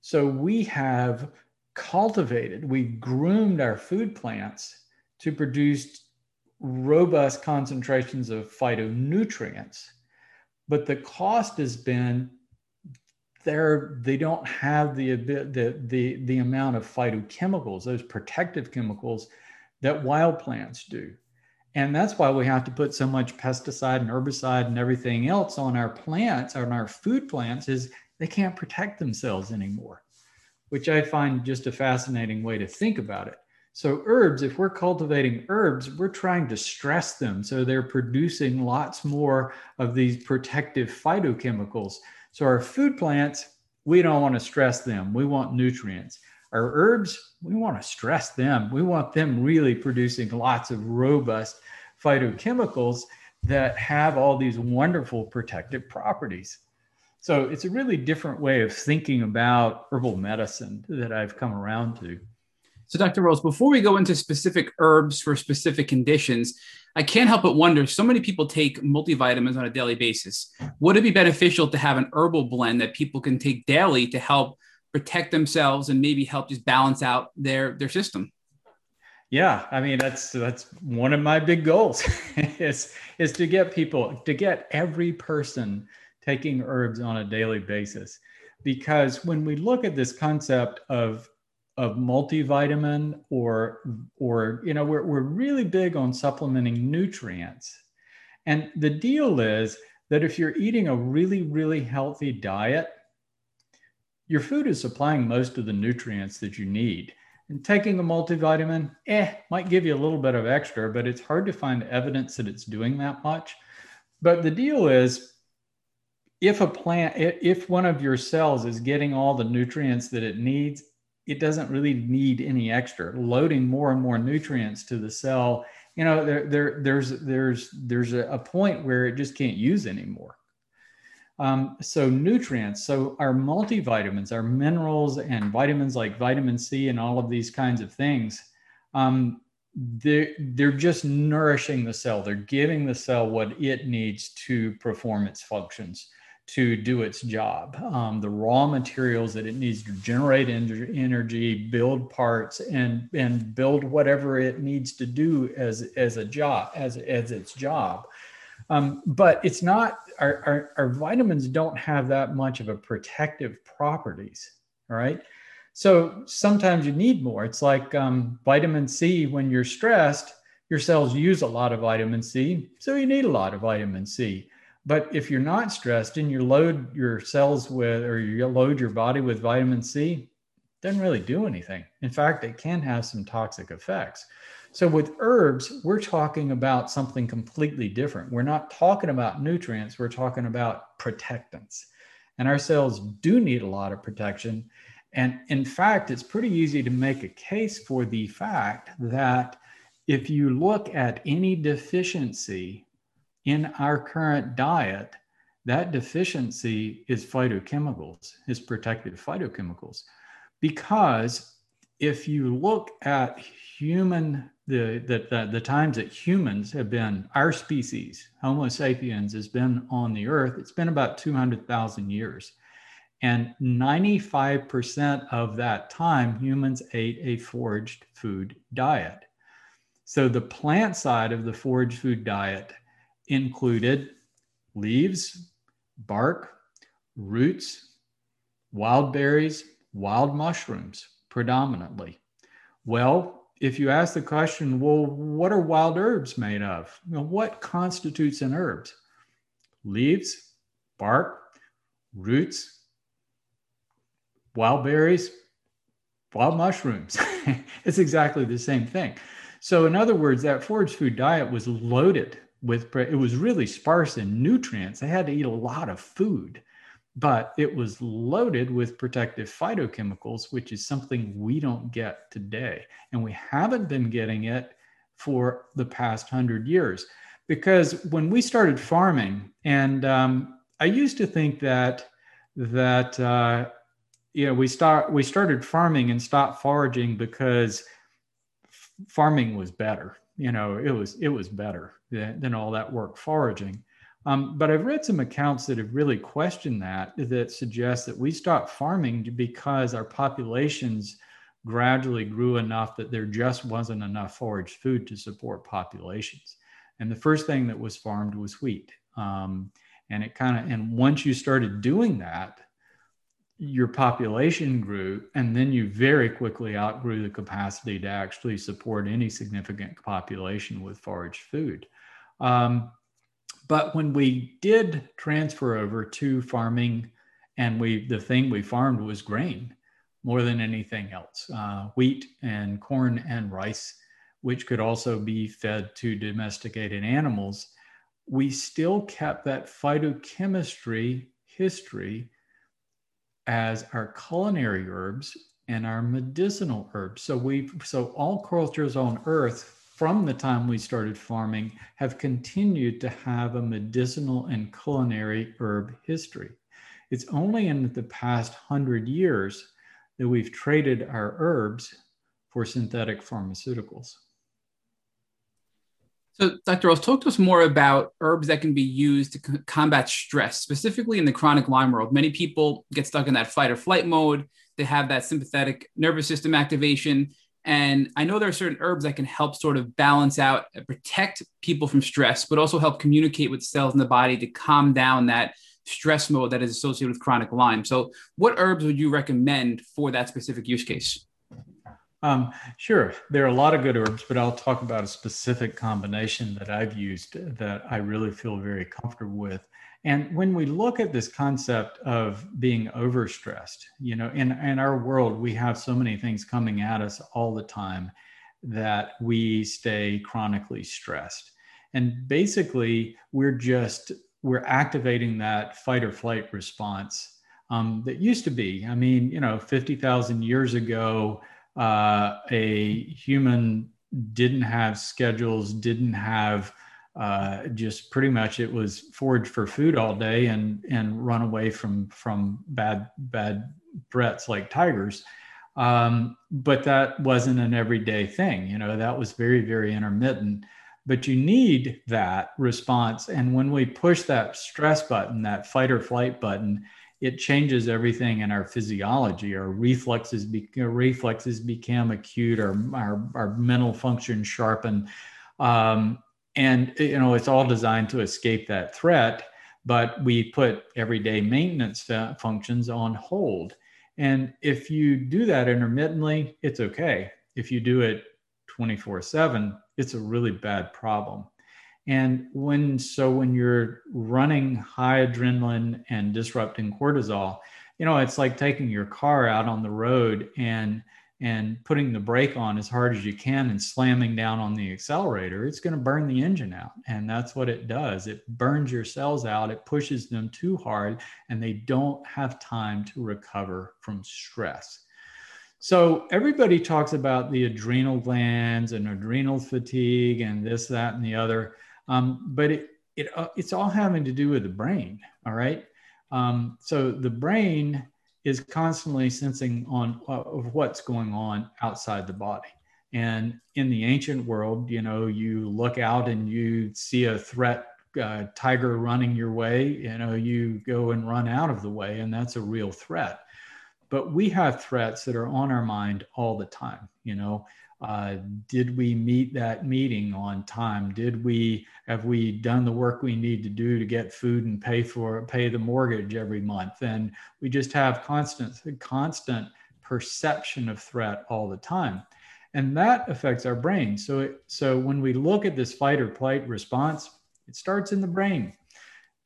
So we have cultivated, we've groomed our food plants to produce robust concentrations of phytonutrients. But the cost has been there they don't have the, the, the, the amount of phytochemicals, those protective chemicals that wild plants do. And that's why we have to put so much pesticide and herbicide and everything else on our plants, on our food plants, is they can't protect themselves anymore, which I find just a fascinating way to think about it. So, herbs, if we're cultivating herbs, we're trying to stress them so they're producing lots more of these protective phytochemicals. So, our food plants, we don't want to stress them, we want nutrients. Our herbs, we want to stress them. We want them really producing lots of robust phytochemicals that have all these wonderful protective properties. So it's a really different way of thinking about herbal medicine that I've come around to. So, Dr. Rawls, before we go into specific herbs for specific conditions, I can't help but wonder so many people take multivitamins on a daily basis. Would it be beneficial to have an herbal blend that people can take daily to help protect themselves and maybe help just balance out their, their system? Yeah, I mean that's that's one of my big goals is is to get people to get every person taking herbs on a daily basis. Because when we look at this concept of of multivitamin or or you know we're, we're really big on supplementing nutrients. And the deal is that if you're eating a really really healthy diet your food is supplying most of the nutrients that you need. And taking a multivitamin eh might give you a little bit of extra but it's hard to find evidence that it's doing that much. But the deal is if a plant if one of your cells is getting all the nutrients that it needs it doesn't really need any extra. Loading more and more nutrients to the cell you know there, there there's there's there's a, point where it just can't use anymore. Um, so nutrients so our multivitamins our minerals and vitamins like vitamin c and all of these kinds of things um, they're, they're just nourishing the cell. They're giving the cell what it needs to perform its functions to do its job. Um, the raw materials that it needs to generate energy, build parts, and and build whatever it needs to do as as a job as as its job. Um, but it's not, our, our, our vitamins don't have that much of a protective properties. All right. So sometimes you need more. It's like um, vitamin C when you're stressed, your cells use a lot of vitamin C. So you need a lot of vitamin C. But if you're not stressed and you load your cells with, or you load your body with vitamin C, it doesn't really do anything. In fact, it can have some toxic effects. So with herbs, we're talking about something completely different. We're not talking about nutrients, we're talking about protectants. And our cells do need a lot of protection. And in fact, it's pretty easy to make a case for the fact that if you look at any deficiency in our current diet, that deficiency is phytochemicals, is protective phytochemicals. Because if you look at human the, the, the, the, times that humans have been, our species, Homo sapiens, has been on the earth, it's been about 200,000 years. And 95% of that time, humans ate a foraged food diet. So the plant side of the foraged food diet included leaves, bark, roots, wild berries, wild mushrooms predominantly. Well, if you ask the question, well, what are wild herbs made of? You know, what constitutes an herb? Leaves, bark, roots, wild berries, wild mushrooms. it's exactly the same thing. So, in other words, that forage food diet was loaded with, it was really sparse in nutrients. They had to eat a lot of food but it was loaded with protective phytochemicals, which is something we don't get today. And we haven't been getting it for the past hundred years. Because when we started farming, and um, I used to think that that uh, you know we start we started farming and stopped foraging because farming was better. You know, it was it was better than, than all that work foraging. Um, but I've read some accounts that have really questioned that, that suggest that we stopped farming because our populations gradually grew enough that there just wasn't enough foraged food to support populations. And the first thing that was farmed was wheat. Um, and it kind of, and once you started doing that, your population grew, and then you very quickly outgrew the capacity to actually support any significant population with foraged food. Um, but when we did transfer over to farming, and we the thing we farmed was grain more than anything else, uh, wheat and corn and rice, which could also be fed to domesticated animals. We still kept that phytochemistry history as our culinary herbs and our medicinal herbs. So we so all cultures on earth from the time we started farming have continued to have a medicinal and culinary herb history. It's only in the past hundred years that we've traded our herbs for synthetic pharmaceuticals. So, Dr. Rawls, talk to us more about herbs that can be used to c- combat stress, specifically in the chronic Lyme world. Many people get stuck in that fight or flight mode. They have that sympathetic nervous system activation. And I know there are certain herbs that can help sort of balance out, protect people from stress, but also help communicate with cells in the body to calm down that stress mode that is associated with chronic Lyme. So, what herbs would you recommend for that specific use case? Um, sure. There are a lot of good herbs, but I'll talk about a specific combination that I've used that I really feel very comfortable with. And when we look at this concept of being overstressed, you know, in, in our world, we have so many things coming at us all the time that we stay chronically stressed. And basically, we're just, we're activating that fight or flight response um, that used to be. I mean, you know, 50,000 years ago, uh, a human didn't have schedules, didn't have uh, just pretty much it was forage for food all day and and run away from from bad bad threats like tigers. Um, but that wasn't an everyday thing. You know, that was very very intermittent. But you need that response, and when we push that stress button, that fight or flight button, it changes everything in our physiology. Our reflexes, be, our reflexes become acute. Our, our, our mental function sharpen. Um, and you know it's all designed to escape that threat but we put everyday maintenance functions on hold and if you do that intermittently it's okay if you do it 24 7 it's a really bad problem and when so when you're running high adrenaline and disrupting cortisol you know it's like taking your car out on the road and and putting the brake on as hard as you can and slamming down on the accelerator, it's going to burn the engine out. And that's what it does. It burns your cells out, it pushes them too hard, and they don't have time to recover from stress. So everybody talks about the adrenal glands and adrenal fatigue and this, that, and the other. Um, but it, it, uh, it's all having to do with the brain. All right. Um, so the brain is constantly sensing on uh, of what's going on outside the body. And in the ancient world, you know, you look out and you see a threat uh, tiger running your way, you know, you go and run out of the way, and that's a real threat. But we have threats that are on our mind all the time. You know, uh, did we meet that meeting on time? Did we have we done the work we need to do to get food and pay for pay the mortgage every month? And we just have constant constant perception of threat all the time. And that affects our brain. So it, so when we look at this fight or flight response it starts in the brain.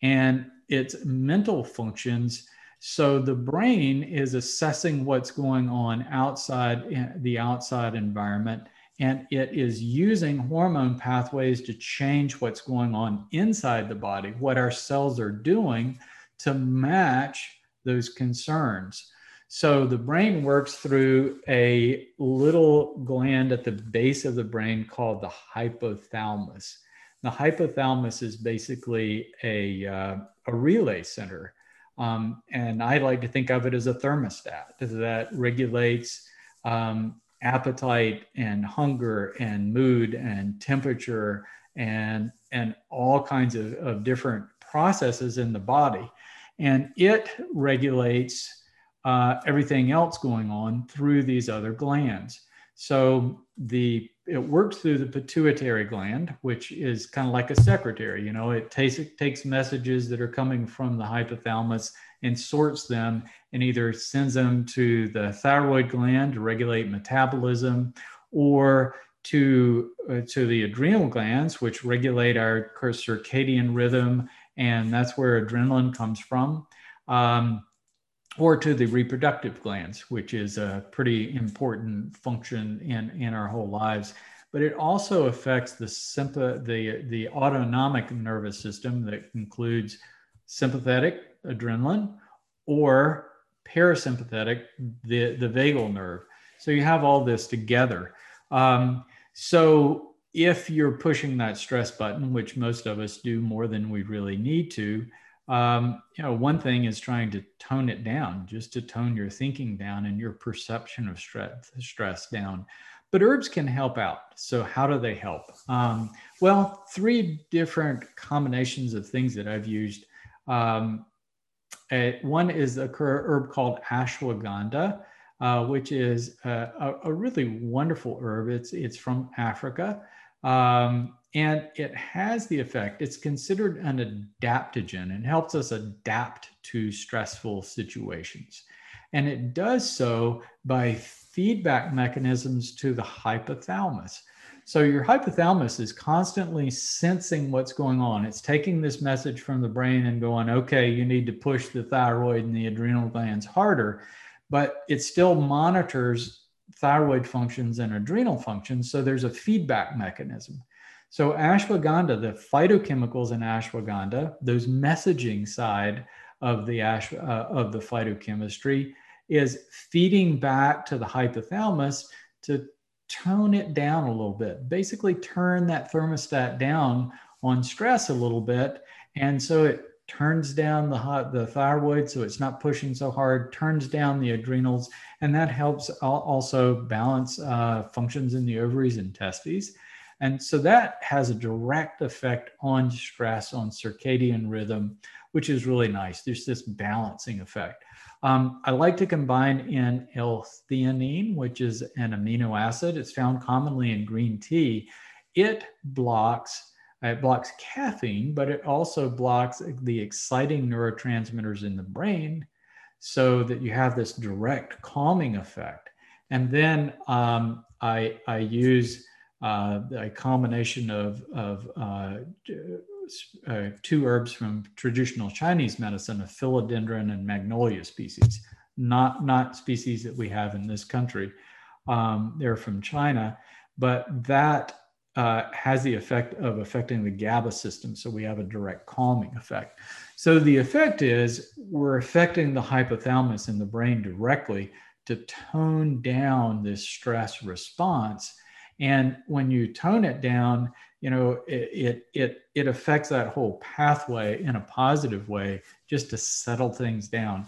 And its mental functions so the brain is assessing what's going on outside the outside environment, and it is using hormone pathways to change what's going on inside the body, what our cells are doing to match those concerns. So the brain works through a little gland at the base of the brain called the hypothalamus. The hypothalamus is basically a, uh, a relay center um, and I like to think of it as a thermostat that regulates um, appetite and hunger and mood and temperature and, and all kinds of, of different processes in the body. And it regulates uh, everything else going on through these other glands. So the it works through the pituitary gland, which is kind of like a secretary. You know, it takes it takes messages that are coming from the hypothalamus and sorts them and either sends them to the thyroid gland to regulate metabolism or to uh, to the adrenal glands which regulate our circadian rhythm and that's where adrenaline comes from um, or to the reproductive glands, which is a pretty important function in, in our whole lives. But it also affects the, sympath- the, the autonomic nervous system that includes sympathetic adrenaline or parasympathetic, the, the vagal nerve. So you have all this together. Um, so if you're pushing that stress button, which most of us do more than we really need to, um, you know, one thing is trying to tone it down, just to tone your thinking down and your perception of stress, stress down. But herbs can help out. So, how do they help? Um, well, three different combinations of things that I've used. Um, one is a herb called ashwagandha, uh, which is a, a, really wonderful herb. It's, it's from Africa. Um, and it has the effect, it's considered an adaptogen and helps us adapt to stressful situations. And it does so by feedback mechanisms to the hypothalamus. So your hypothalamus is constantly sensing what's going on. It's taking this message from the brain and going, okay, you need to push the thyroid and the adrenal glands harder, but it still monitors thyroid functions and adrenal functions. So there's a feedback mechanism. So ashwagandha, the phytochemicals in ashwagandha, those messaging side of the ash, uh, of the phytochemistry is feeding back to the hypothalamus to tone it down a little bit. Basically turn that thermostat down on stress a little bit and so it turns down the hot, the thyroid so it's not pushing so hard, turns down the adrenals and that helps also balance uh, functions in the ovaries and testes. And so that has a direct effect on stress, on circadian rhythm, which is really nice. There's this balancing effect. Um, I like to combine in L-theanine, which is an amino acid. It's found commonly in green tea. It blocks It blocks caffeine, but it also blocks the exciting neurotransmitters in the brain so that you have this direct calming effect. And then um, I, I use a combination of, of uh, uh, two herbs from traditional Chinese medicine, a phellodendron and magnolia species, not, not species that we have in this country. Um, they're from China, but that uh, has the effect of affecting the GABA system. So we have a direct calming effect. So the effect is we're affecting the hypothalamus in the brain directly to tone down this stress response. And when you tone it down, you know, it, it, it, it affects that whole pathway in a positive way just to settle things down.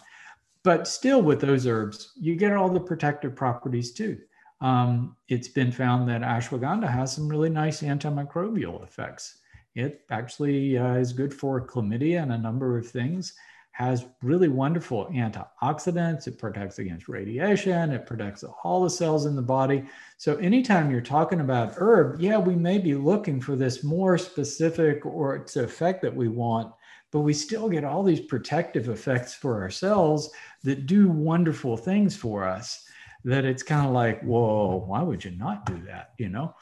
But still, with those herbs, you get all the protective properties too um, it's been found that ashwagandha has some really nice antimicrobial effects. It actually uh, is good for chlamydia and a number of things, has really wonderful antioxidants. It protects against radiation, it protects all the cells in the body. So, anytime you're talking about herb, yeah, we may be looking for this more specific or it's effect that we want, but we still get all these protective effects for our cells that do wonderful things for us that it's kind of like, whoa, why would you not do that? You know?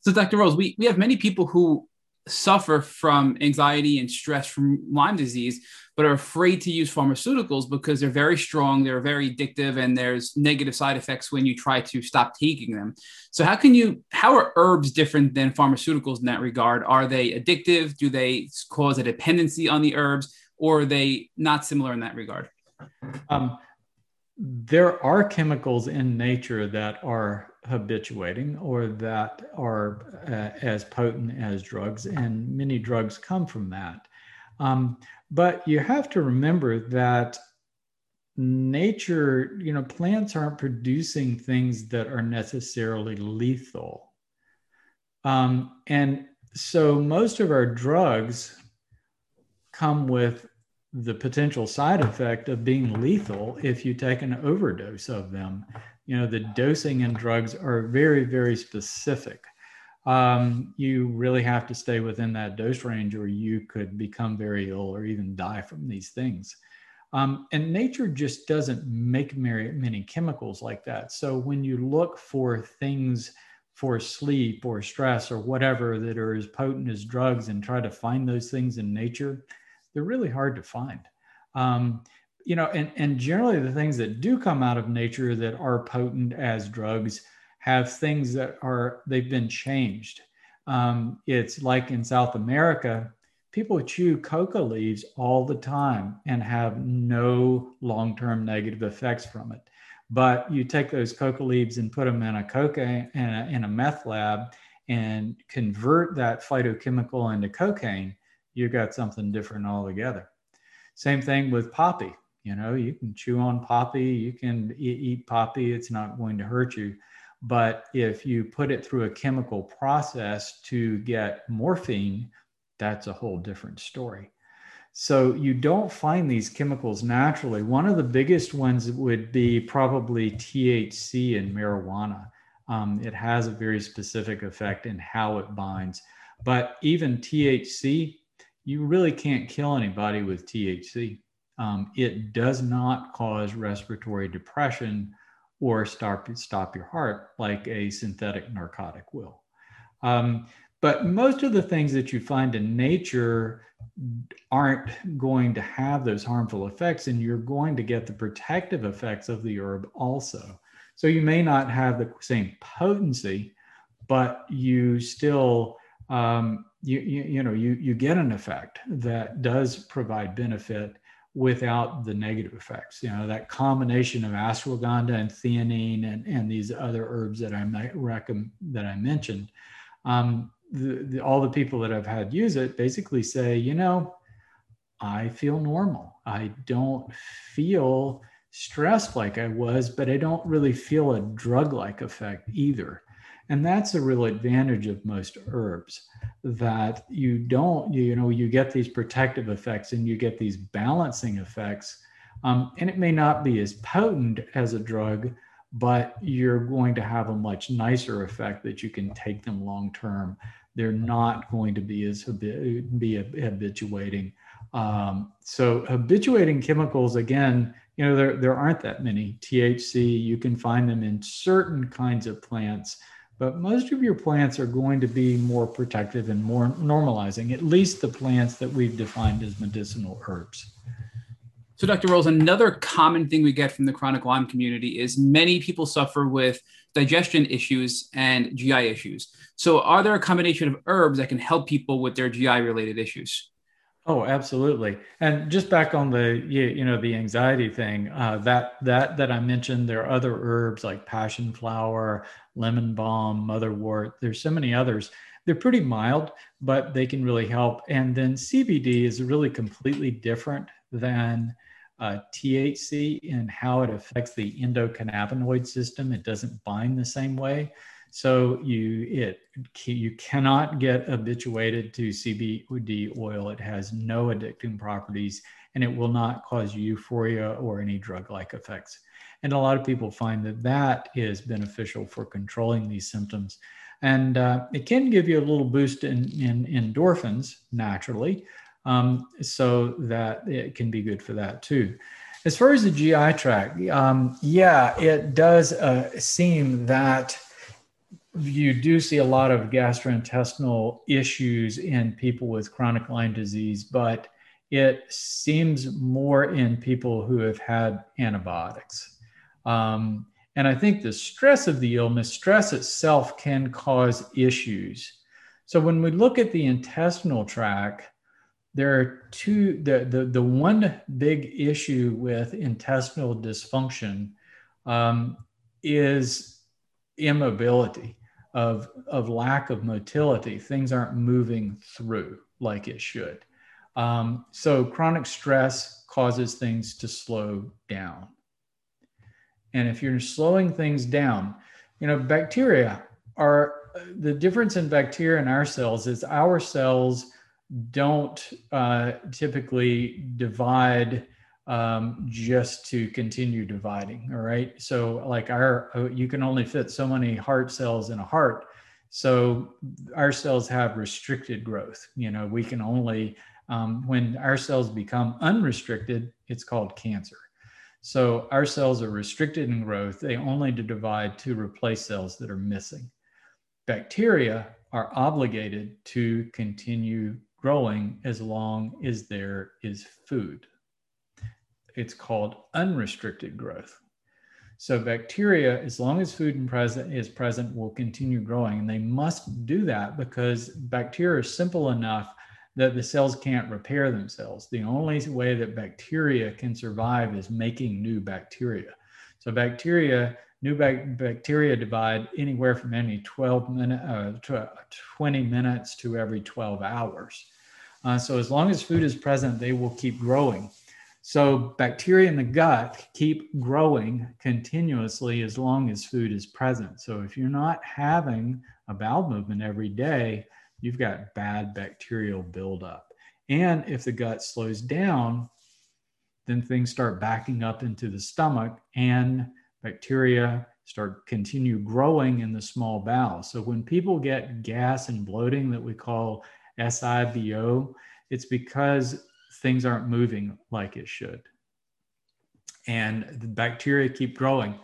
So, Dr. Rawls, we, we have many people who suffer from anxiety and stress from Lyme disease, but are afraid to use pharmaceuticals because they're very strong, they're very addictive, and there's negative side effects when you try to stop taking them. So, how can you, how are herbs different than pharmaceuticals in that regard? Are they addictive? Do they cause a dependency on the herbs, or are they not similar in that regard? Um, there are chemicals in nature that are habituating or that are uh, as potent as drugs, and many drugs come from that. Um, but you have to remember that nature, you know, plants aren't producing things that are necessarily lethal. Um, and so most of our drugs come with the potential side effect of being lethal if you take an overdose of them. You know, the dosing in drugs are very, very specific. Um, you really have to stay within that dose range or you could become very ill or even die from these things. Um, and nature just doesn't make many, chemicals like that. So when you look for things for sleep or stress or whatever that are as potent as drugs and try to find those things in nature, they're really hard to find. Um, you know, and, and generally the things that do come out of nature that are potent as drugs have things that are, they've been changed. Um, it's like in South America, people chew coca leaves all the time and have no long term negative effects from it. But you take those coca leaves and put them in a coca in a, in a meth lab and convert that phytochemical into cocaine, you got something different altogether. Same thing with poppy. You know, you can chew on poppy, you can eat, poppy, it's not going to hurt you. But if you put it through a chemical process to get morphine, that's a whole different story. So you don't find these chemicals naturally. One of the biggest ones would be probably THC in marijuana. Um, it has a very specific effect in how it binds. But even THC, you really can't kill anybody with THC. Um, it does not cause respiratory depression or stop, stop your heart like a synthetic narcotic will. Um, but most of the things that you find in nature aren't going to have those harmful effects, and you're going to get the protective effects of the herb also. So you may not have the same potency, but you still um, you, you, you know you you get an effect that does provide benefit without the negative effects you know that combination of ashwagandha and theanine and, and these other herbs that i might recommend that i mentioned. Um, the, the, all the people that i've had use it basically say you know i feel normal. I don't feel stressed like i was but i don't really feel a drug like effect either and that's a real advantage of most herbs that you don't, you, know, you get these protective effects and you get these balancing effects. Um, and it may not be as potent as a drug, but you're going to have a much nicer effect that you can take them long term they're not going to be as be habituating. Um, so habituating chemicals, again, you know, there, there aren't that many. THC, you can find them in certain kinds of plants, but most of your plants are going to be more protective and more normalizing, at least the plants that we've defined as medicinal herbs. So, Dr. Rawls, another common thing we get from the chronic Lyme community is many people suffer with digestion issues and GI issues. So, are there a combination of herbs that can help people with their GI related issues? Oh, absolutely. And just back on the you, know the anxiety thing, uh, that that that I mentioned, there are other herbs like passion flower, lemon balm, motherwort. There's so many others. They're pretty mild, but they can really help. And then CBD is really completely different than uh, THC in how it affects the endocannabinoid system. It doesn't bind the same way. So you it you cannot get habituated to CBD oil. It has no addicting properties and it will not cause euphoria or any drug-like effects. And a lot of people find that that is beneficial for controlling these symptoms. And uh, it can give you a little boost in, in endorphins naturally, um, so that it can be good for that too. As far as the GI tract, um, yeah, it does uh, seem that you do see a lot of gastrointestinal issues in people with chronic Lyme disease, but it seems more in people who have had antibiotics. Um, and I think the stress of the illness, stress itself can cause issues. So when we look at the intestinal tract, there are two the, the, the one big issue with intestinal dysfunction um, is immobility of, of lack of motility things aren't moving through like it should. Um, so chronic stress causes things to slow down. And if you're slowing things down you know bacteria are the difference in bacteria and our cells is our cells don't uh, typically divide um, just to continue dividing. All right. So, like our, uh, you can only fit so many heart cells in a heart. So, our cells have restricted growth. You know, we can only, um, when our cells become unrestricted, it's called cancer. So, our cells are restricted in growth. They only divide to replace cells that are missing. Bacteria are obligated to continue growing as long as there is food. It's called unrestricted growth. So bacteria, as long as food is present, will continue growing. And they must do that because bacteria are simple enough that the cells can't repair themselves. The only way that bacteria can survive is making new bacteria. So bacteria, new bacteria divide anywhere from any 12 minute, uh, 20 minutes to every 12 hours. Uh, so as long as food is present, they will keep growing. So bacteria in the gut keep growing continuously as long as food is present. So if you're not having a bowel movement every day, you've got bad bacterial buildup. And if the gut slows down, then things start backing up into the stomach and bacteria start continue growing in the small bowel. So when people get gas and bloating that we call SIBO, it's because things aren't moving like it should. And the bacteria keep growing.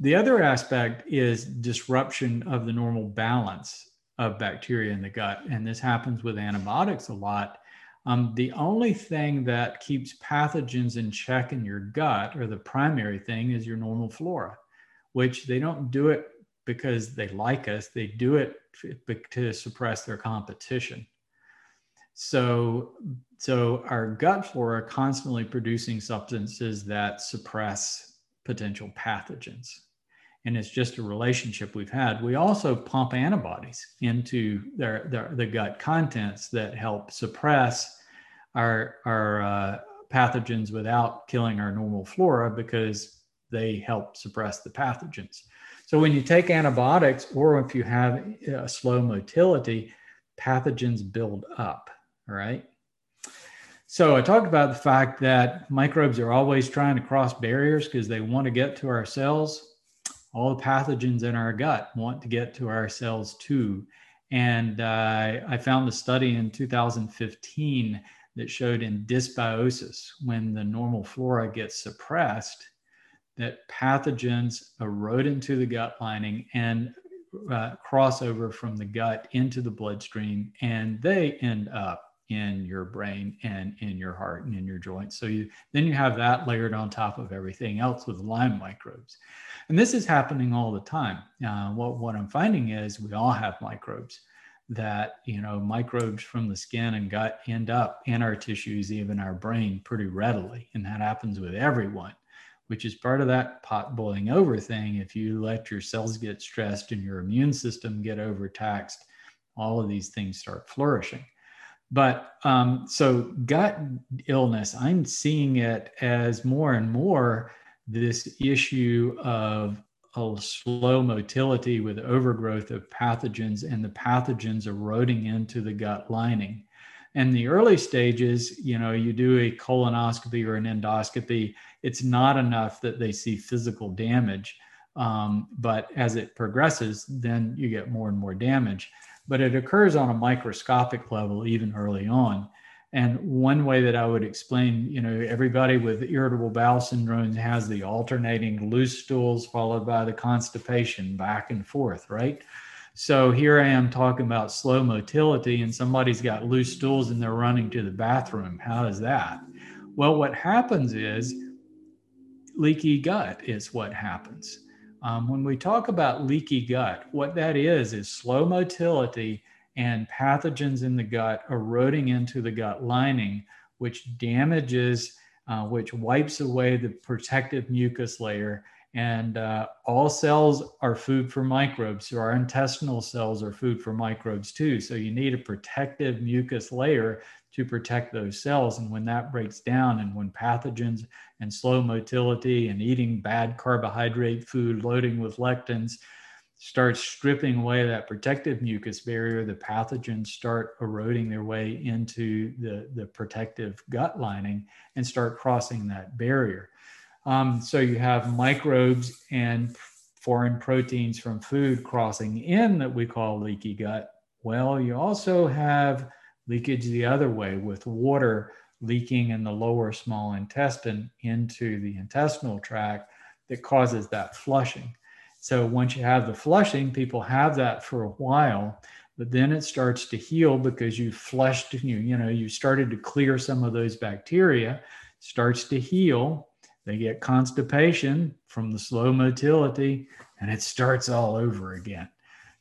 The other aspect is disruption of the normal balance of bacteria in the gut. And this happens with antibiotics a lot. Um, the only thing that keeps pathogens in check in your gut, or the primary thing, is your normal flora, which they don't do it because they like us, they do it to suppress their competition. So, so our gut flora constantly producing substances that suppress potential pathogens. And it's just a relationship we've had. We also pump antibodies into their, their the gut contents that help suppress our, our uh, pathogens without killing our normal flora because they help suppress the pathogens. So when you take antibiotics or if you have a slow motility, pathogens build up. All right. So I talked about the fact that microbes are always trying to cross barriers because they want to get to our cells. All the pathogens in our gut want to get to our cells too. And uh, I found a study in 2015 that showed in dysbiosis, when the normal flora gets suppressed, that pathogens erode into the gut lining and uh, cross over from the gut into the bloodstream, and they end up in your brain and in your heart and in your joints. So you then you have that layered on top of everything else with Lyme microbes. And this is happening all the time. Uh, what, what I'm finding is we all have microbes that, you know, microbes from the skin and gut end up in our tissues, even our brain, pretty readily. And that happens with everyone, which is part of that pot boiling over thing. If you let your cells get stressed and your immune system get overtaxed, all of these things start flourishing. But um, so gut illness, I'm seeing it as more and more this issue of a slow motility with overgrowth of pathogens and the pathogens eroding into the gut lining. And the early stages, you know, you do a colonoscopy or an endoscopy, it's not enough that they see physical damage. Um, but as it progresses, then you get more and more damage but it occurs on a microscopic level even early on. And one way that I would explain, you know, everybody with irritable bowel syndrome has the alternating loose stools followed by the constipation back and forth, right? So here I am talking about slow motility, and somebody's got loose stools and they're running to the bathroom. How is that? Well, what happens is leaky gut is what happens. Um, when we talk about leaky gut, what that is is slow motility and pathogens in the gut eroding into the gut lining, which damages, uh, which wipes away the protective mucus layer. And uh, all cells are food for microbes. So our intestinal cells are food for microbes too. So you need a protective mucus layer to protect those cells. And when that breaks down, and when pathogens and slow motility and eating bad carbohydrate food loading with lectins starts stripping away that protective mucus barrier, the pathogens start eroding their way into the, the protective gut lining and start crossing that barrier. Um, so you have microbes and foreign proteins from food crossing in that we call leaky gut. Well, you also have leakage the other way with water leaking in the lower small intestine into the intestinal tract that causes that flushing. So once you have the flushing, people have that for a while, but then it starts to heal because you flushed, you, you know, you started to clear some of those bacteria, starts to heal. They get constipation from the slow motility, and it starts all over again.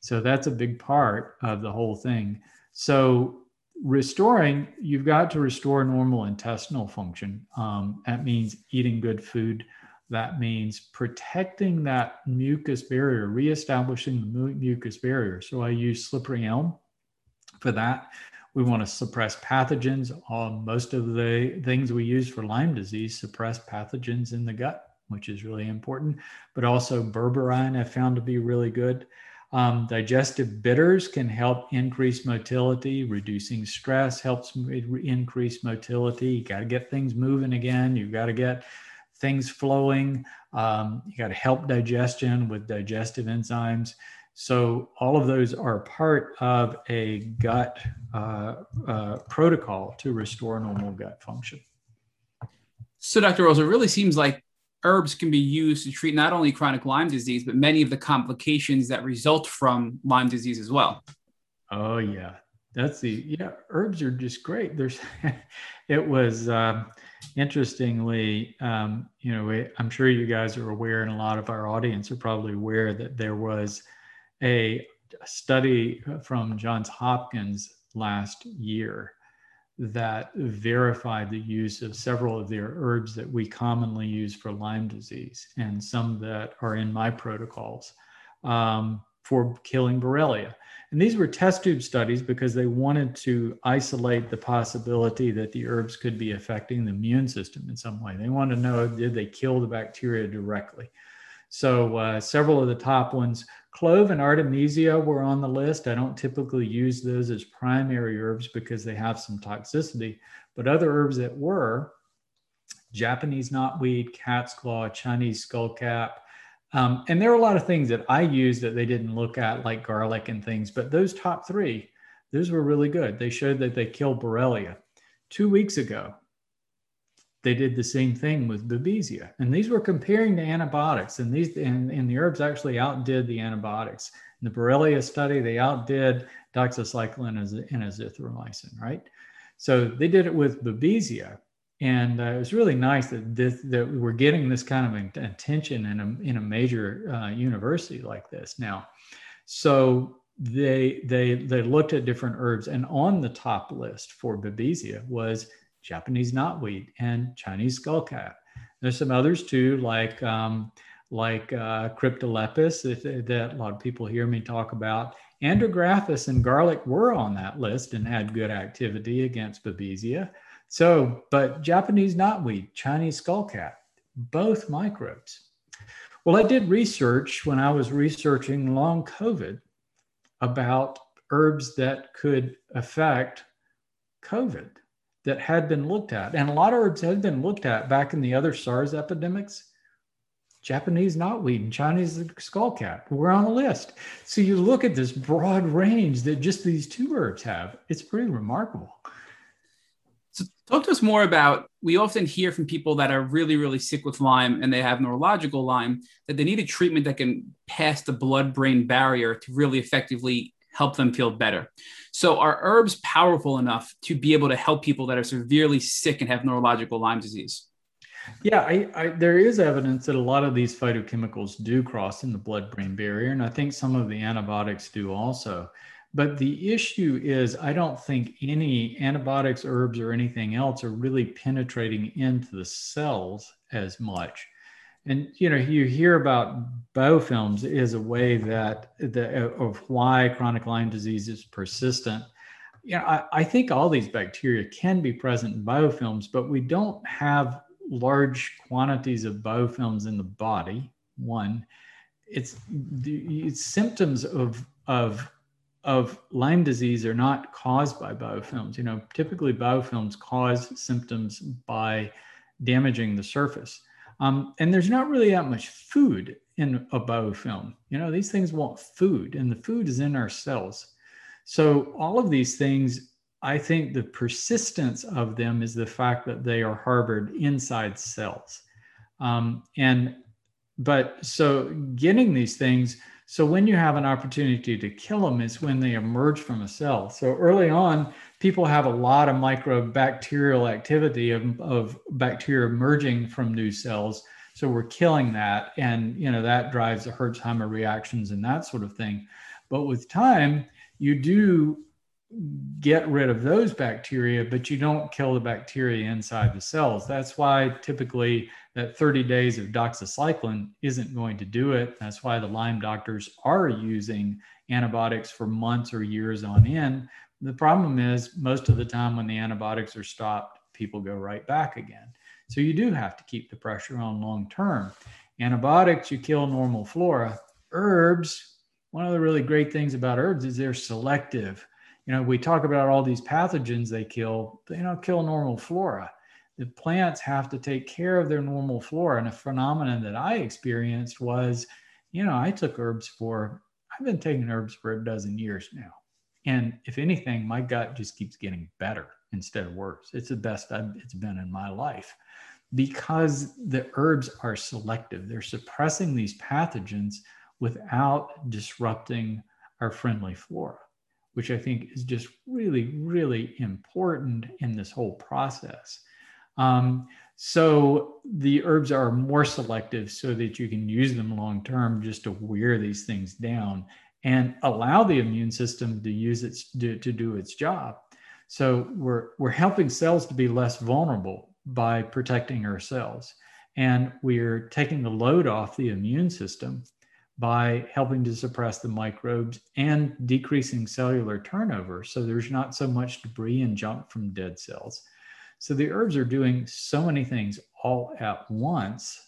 So that's a big part of the whole thing. So restoring, you've got to restore normal intestinal function. Um, that means eating good food. That means protecting that mucus barrier, reestablishing the mucus barrier. So I use slippery elm for that. We want to suppress pathogens. Um, most of the things we use for Lyme disease suppress pathogens in the gut, which is really important. But also berberine I found to be really good. Um, digestive bitters can help increase motility, reducing stress helps increase motility. You got to get things moving again. You've got to get things flowing. Um, you got to help digestion with digestive enzymes. So, all of those are part of a gut uh, uh, protocol to restore normal gut function. So, Dr. Rawls, it really seems like herbs can be used to treat not only chronic Lyme disease, but many of the complications that result from Lyme disease as well. Oh, yeah. That's the, yeah, herbs are just great. There's, it was, uh, interestingly, um, you know, I'm sure you guys are aware, and a lot of our audience are probably aware that there was a study from Johns Hopkins last year that verified the use of several of their herbs that we commonly use for Lyme disease and some that are in my protocols um, for killing Borrelia. And these were test tube studies because they wanted to isolate the possibility that the herbs could be affecting the immune system in some way. They wanted to know did they kill the bacteria directly. So uh, several of the top ones Clove and Artemisia were on the list. I don't typically use those as primary herbs because they have some toxicity, but other herbs that were Japanese knotweed, cat's claw, Chinese skullcap, Um, and there are a lot of things that I use that they didn't look at, like garlic and things, but those top three, those were really good. They showed that they killed Borrelia. Two weeks ago, they did the same thing with Babesia. And these were comparing to antibiotics, and these and, and the herbs actually outdid the antibiotics. In the Borrelia study, they outdid doxycycline and azithromycin, right? So they did it with Babesia. And uh, it was really nice that this, that we're getting this kind of attention in a, in a major uh, university like this now. So they they they looked at different herbs, and on the top list for Babesia was Japanese knotweed and Chinese skullcap. There's some others too, like um, like uh, Cryptolepis that, that a lot of people hear me talk about. Andrographis and garlic were on that list and had good activity against Babesia. So, but Japanese knotweed, Chinese skullcap, both microbes. Well, I did research when I was researching long COVID about herbs that could affect COVID that had been looked at. And a lot of herbs had been looked at back in the other SARS epidemics. Japanese knotweed and Chinese skullcap were on the list. So you look at this broad range that just these two herbs have. It's pretty remarkable. So talk to us more about we often hear from people that are really, really sick with Lyme and they have neurological Lyme that they need a treatment that can pass the blood brain barrier to really effectively help them feel better. So, are herbs powerful enough to be able to help people that are severely sick and have neurological Lyme disease? Yeah, I, I, there is evidence that a lot of these phytochemicals do cross in the blood brain barrier, and I think some of the antibiotics do also. But the issue is, I don't think any antibiotics, herbs, or anything else are really penetrating into the cells as much and you know you hear about biofilms as a way that the, uh, of why chronic lyme disease is persistent. You know I, I, think all these bacteria can be present in biofilms but we don't have large quantities of biofilms in the body one. It's the it's symptoms of of of lyme disease are not caused by biofilms you know typically biofilms cause symptoms by damaging the surface um, and there's not really that much food in a biofilm. You know, these things want food, and the food is in our cells. So, all of these things, I think the persistence of them is the fact that they are harbored inside cells. Um, and, but so getting these things, so when you have an opportunity to kill them is when they emerge from a cell. So early on, people have a lot of microbacterial activity of, of bacteria emerging from new cells. So we're killing that. And, you know, that drives the Herxheimer reactions and that sort of thing. But with time, you do get rid of those bacteria, but you don't kill the bacteria inside the cells. That's why typically that 30 days of doxycycline isn't going to do it. That's why the Lyme doctors are using antibiotics for months or years on end the problem is most of the time when the antibiotics are stopped, people go right back again. So you do have to keep the pressure on long term. Antibiotics, you kill normal flora. Herbs, one of the really great things about herbs is they're selective. You know, we talk about all these pathogens they kill, they don't kill normal flora. The plants have to take care of their normal flora. And a phenomenon that I experienced was, you know, I took herbs for, I've been taking herbs for a dozen years now. And if anything, my gut just keeps getting better instead of worse. It's the best I've, it's been in my life because the herbs are selective. They're suppressing these pathogens without disrupting our friendly flora, which I think is just really, really important in this whole process. Um, so the herbs are more selective so that you can use them long term just to wear these things down and allow the immune system to use its to, to do its job. So we're we're helping cells to be less vulnerable by protecting ourselves. And we're taking the load off the immune system by helping to suppress the microbes and decreasing cellular turnover. So there's not so much debris and junk from dead cells. So the herbs are doing so many things all at once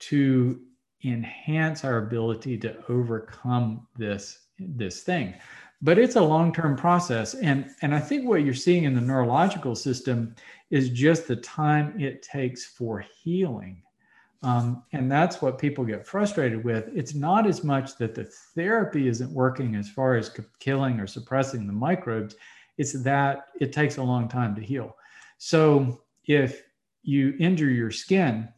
to enhance our ability to overcome this this thing but it's a long-term process and and i think what you're seeing in the neurological system is just the time it takes for healing Um, and that's what people get frustrated with. It's not as much that the therapy isn't working as far as killing or suppressing the microbes, it's that it takes a long time to heal. So if you injure your skin,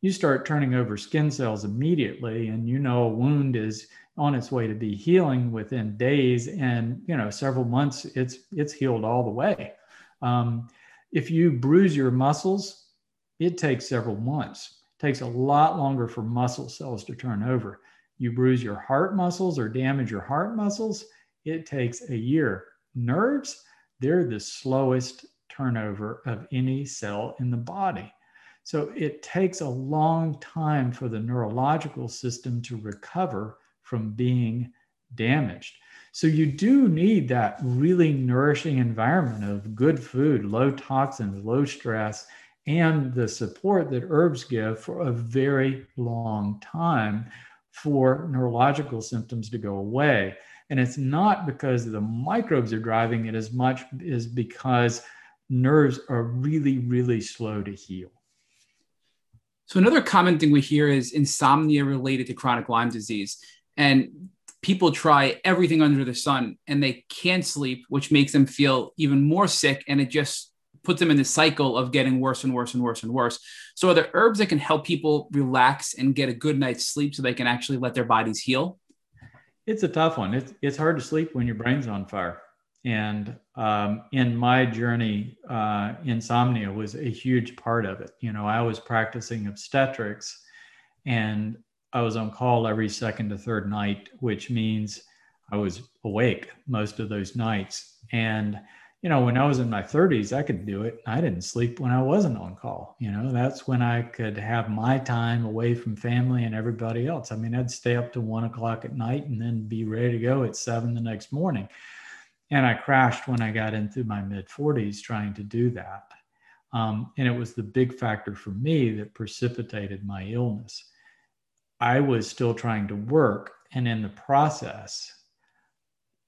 you start turning over skin cells immediately, and you know a wound is on its way to be healing within days and you know several months it's it's healed all the way um, if you bruise your muscles it takes several months. It takes a lot longer for muscle cells to turn over. You bruise your heart muscles or damage your heart muscles, it takes a year. Nerves, they're the slowest turnover of any cell in the body. So it takes a long time for the neurological system to recover from being damaged. So you do need that really nourishing environment of good food, low toxins, low stress, and the support that herbs give for a very long time for neurological symptoms to go away. And it's not because the microbes are driving it as much as because nerves are really, really slow to heal. So, another common thing we hear is insomnia related to chronic Lyme disease. And people try everything under the sun and they can't sleep, which makes them feel even more sick. And it just puts them in the cycle of getting worse and worse and worse and worse. So, are there herbs that can help people relax and get a good night's sleep so they can actually let their bodies heal? It's a tough one. It's, it's hard to sleep when your brain's on fire. And um, in my journey, uh, insomnia was a huge part of it. You know, I was practicing obstetrics and I was on call every second to third night, which means I was awake most of those nights. And you know, when I was in my 30s, I could do it. I didn't sleep when I wasn't on call. You know, that's when I could have my time away from family and everybody else. I mean, I'd stay up to one o'clock at night and then be ready to go at seven the next morning. And I crashed when I got into my mid 40s trying to do that. Um, and it was the big factor for me that precipitated my illness. I was still trying to work. And in the process,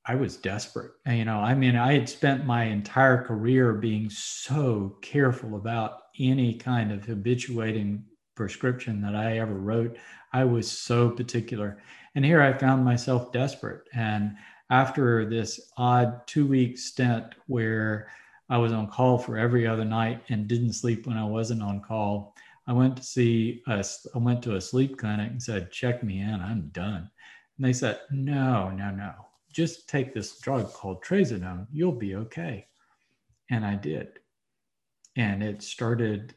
I was desperate. You know, I mean, I had spent my entire career being so careful about any kind of habituating prescription that I ever wrote. I was so particular. And here I found myself desperate. And after this odd two week stint where I was on call for every other night and didn't sleep when I wasn't on call, I went to see us. I went to a sleep clinic and said, check me in, I'm done. And they said, no, no, no just take this drug called trazodone, you'll be okay. And I did. And it started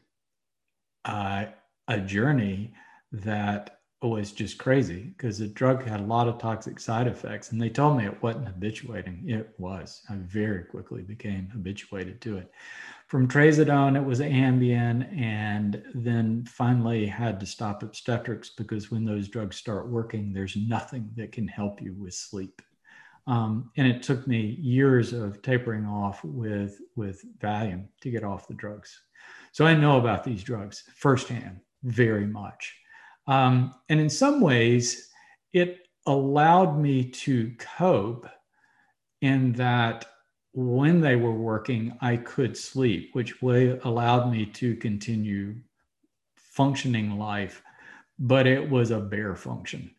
uh, a journey that was just crazy because the drug had a lot of toxic side effects. And they told me it wasn't habituating. It was. I very quickly became habituated to it. From trazodone, it was Ambien, and then finally had to stop obstetrics because when those drugs start working, there's nothing that can help you with sleep. Um, and it took me years of tapering off with, with Valium to get off the drugs. So I know about these drugs firsthand very much. Um, and in some ways, it allowed me to cope in that when they were working, I could sleep, which way allowed me to continue functioning life, but it was a bare function.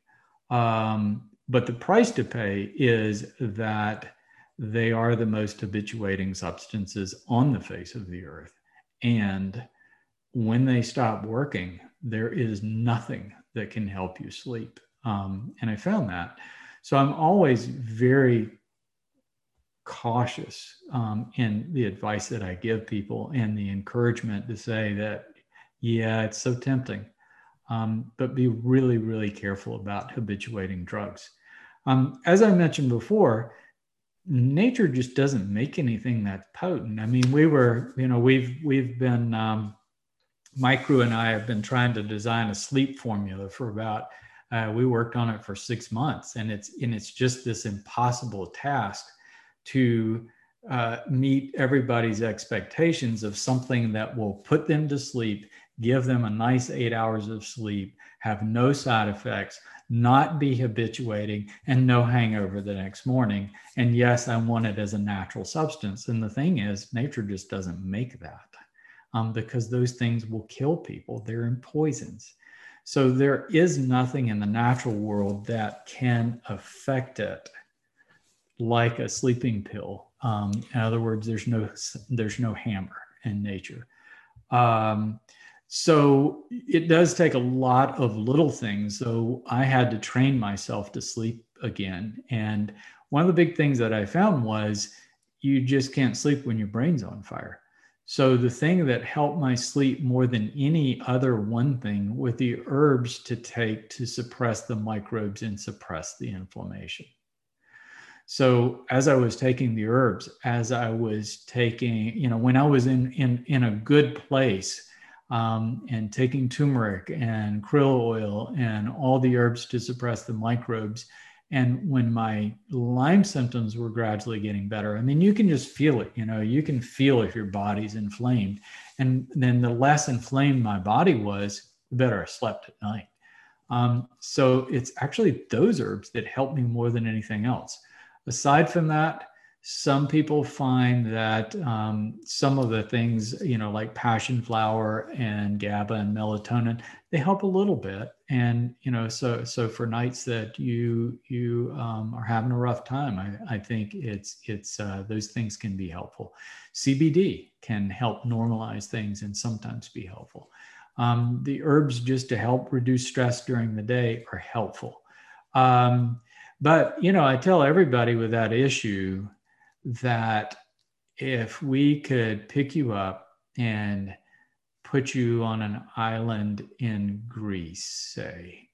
Um, but the price to pay is that they are the most habituating substances on the face of the earth. And when they stop working, there is nothing that can help you sleep. Um, and I found that. So I'm always very cautious um, in the advice that I give people and the encouragement to say that, yeah, it's so tempting, um, but be really, really careful about habituating drugs. Um, as I mentioned before, nature just doesn't make anything that potent. I mean, we were, you know, we've we've been um, my crew and I have been trying to design a sleep formula for about. Uh, we worked on it for six months, and it's and it's just this impossible task to uh, meet everybody's expectations of something that will put them to sleep, give them a nice eight hours of sleep, have no side effects, not be habituating, and no hangover the next morning. And yes, I want it as a natural substance. And the thing is, nature just doesn't make that. um, because those things will kill people. They're in poisons. So there is nothing in the natural world that can affect it like a sleeping pill. Um, in other words, there's no there's no hammer in nature. Um, so it does take a lot of little things. So I had to train myself to sleep again. And one of the big things that I found was you just can't sleep when your brain's on fire. So the thing that helped my sleep more than any other one thing with the herbs to take to suppress the microbes and suppress the inflammation. So as I was taking the herbs, as I was taking, you know, when I was in in in a good place, um, and taking turmeric and krill oil and all the herbs to suppress the microbes, and when my Lyme symptoms were gradually getting better, I mean, you can just feel it. You know, you can feel if your body's inflamed, and then the less inflamed my body was, the better I slept at night. Um, so it's actually those herbs that help me more than anything else. Aside from that, some people find that um, some of the things, you know, like passion flower and GABA and melatonin, they help a little bit. And you know, so so for nights that you you um, are having a rough time, I, I think it's it's uh, those things can be helpful. CBD can help normalize things and sometimes be helpful. Um, the herbs just to help reduce stress during the day are helpful. Um, but, you know, I tell everybody with that issue that if we could pick you up and put you on an island in Greece, say,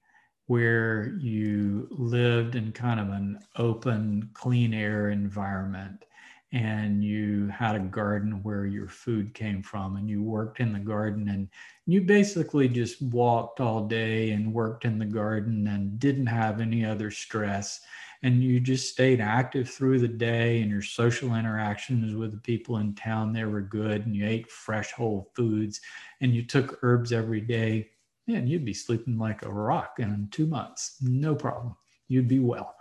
where you lived in kind of an open, clean air environment, and you had a garden where your food came from and you worked in the garden and you basically just walked all day and worked in the garden and didn't have any other stress and you just stayed active through the day and your social interactions with the people in town they were good and you ate fresh whole foods and you took herbs every day man you'd be sleeping like a rock in two months. No problem. You'd be well.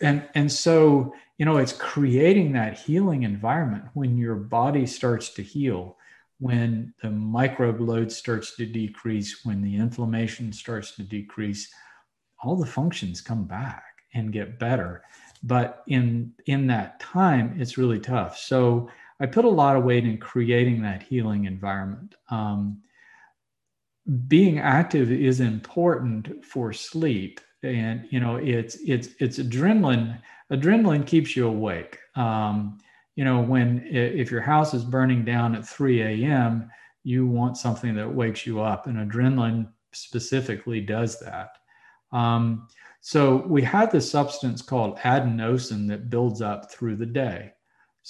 And and so you know it's creating that healing environment when your body starts to heal when the microbe load starts to decrease when the inflammation starts to decrease all the functions come back and get better. But in in that time it's really tough. So i put a lot of weight in creating that healing environment. Um, being active is important for sleep. And you know it's it's it's adrenaline adrenaline keeps you awake. Um, you know when if your house is burning down at 3 a.m you want something that wakes you up and adrenaline specifically does that. Um, so we have this substance called adenosine that builds up through the day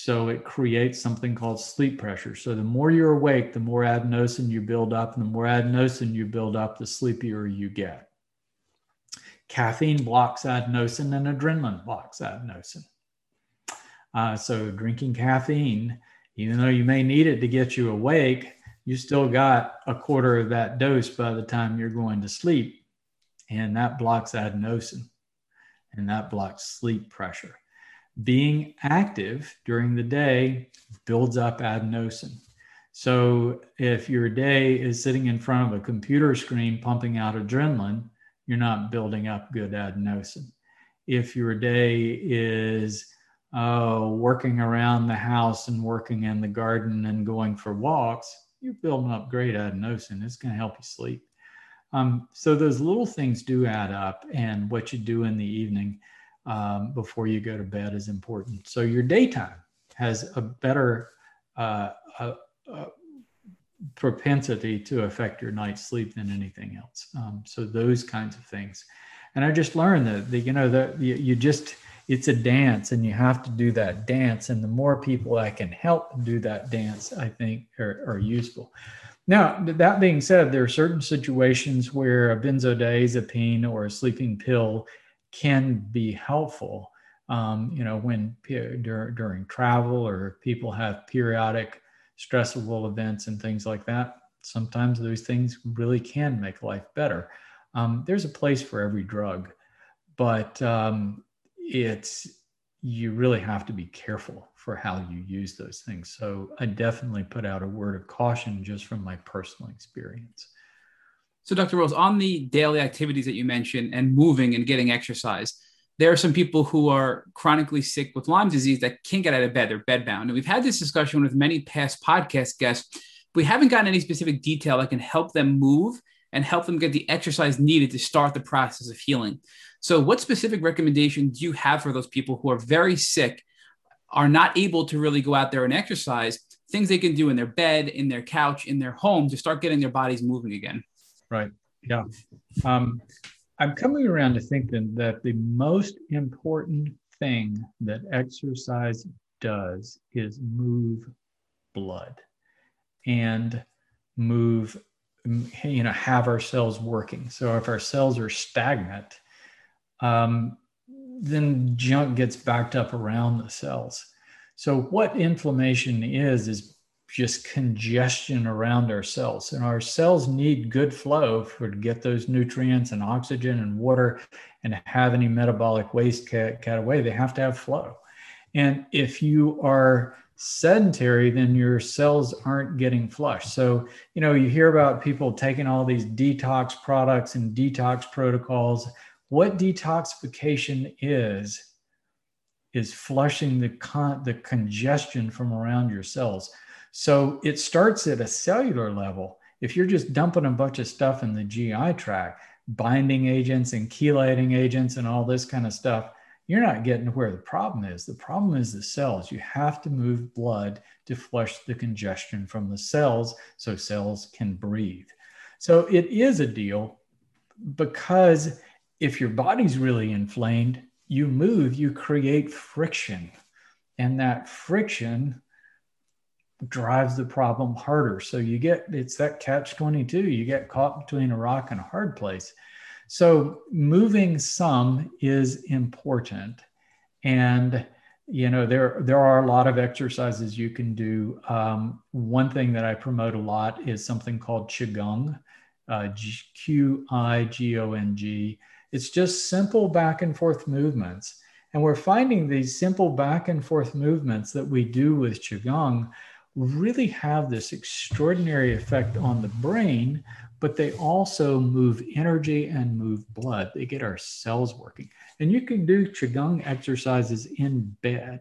so it creates something called sleep pressure. So the more you're awake, the more adenosine you build up, and the more adenosine you build up, the sleepier you get. Caffeine blocks adenosine and adrenaline blocks adenosine. Uh, so drinking caffeine, even though you may need it to get you awake, you still got a quarter of that dose by the time you're going to sleep. And that blocks adenosine and that blocks sleep pressure. Being active during the day builds up adenosine. So if your day is sitting in front of a computer screen pumping out adrenaline, you're not building up good adenosine. If your day is uh, working around the house and working in the garden and going for walks, you're building up great adenosine. It's going to help you sleep. Um, so those little things do add up, and what you do in the evening um, before you go to bed is important. So your daytime has a better uh, uh, uh propensity to affect your night's sleep than anything else. Um, so those kinds of things. And I just learned that, you know, that you, you, just, it's a dance and you have to do that dance. And the more people that can help do that dance, I think are, are useful. Now, that being said, there are certain situations where a benzodiazepine or a sleeping pill can be helpful. Um, you know, when during travel or people have periodic stressful events and things like that, sometimes those things really can make life better. Um, there's a place for every drug, but um, it's you really have to be careful for how you use those things. So I definitely put out a word of caution just from my personal experience. So, Dr. Rawls, on the daily activities that you mentioned and moving and getting exercise, there are some people who are chronically sick with Lyme disease that can't get out of bed. They're bedbound. And we've had this discussion with many past podcast guests. We haven't gotten any specific detail that can help them move and help them get the exercise needed to start the process of healing. So, what specific recommendations do you have for those people who are very sick, are not able to really go out there and exercise? Things they can do in their bed, in their couch, in their home to start getting their bodies moving again. Right. Yeah. Um, I'm coming around to thinking that the most important thing that exercise does is move blood and move, you know, have our cells working. So if our cells are stagnant, um, then junk gets backed up around the cells. So what inflammation is is just congestion around our cells. And our cells need good flow for to get those nutrients and oxygen and water and have any metabolic waste cut, cut away. They have to have flow. And if you are sedentary, then your cells aren't getting flushed. So, you know, you hear about people taking all these detox products and detox protocols. What detoxification is, is flushing the con- the congestion from around your cells. So it starts at a cellular level. If you're just dumping a bunch of stuff in the GI tract, binding agents and chelating agents and all this kind of stuff, you're not getting to where the problem is. The problem is the cells. You have to move blood to flush the congestion from the cells so cells can breathe. So it is a deal because if your body's really inflamed, you move, you create friction. And that friction drives the problem harder. So you get it's that catch 22. You get caught between a rock and a hard place. So moving some is important. And you know there there are a lot of exercises you can do. Um, one thing that I promote a lot is something called qigong, uh, Q I G O N G. It's just simple back and forth movements, and we're finding these simple back and forth movements that we do with qigong really have this extraordinary effect on the brain, but they also move energy and move blood. They get our cells working. And you can do Qigong exercises in bed.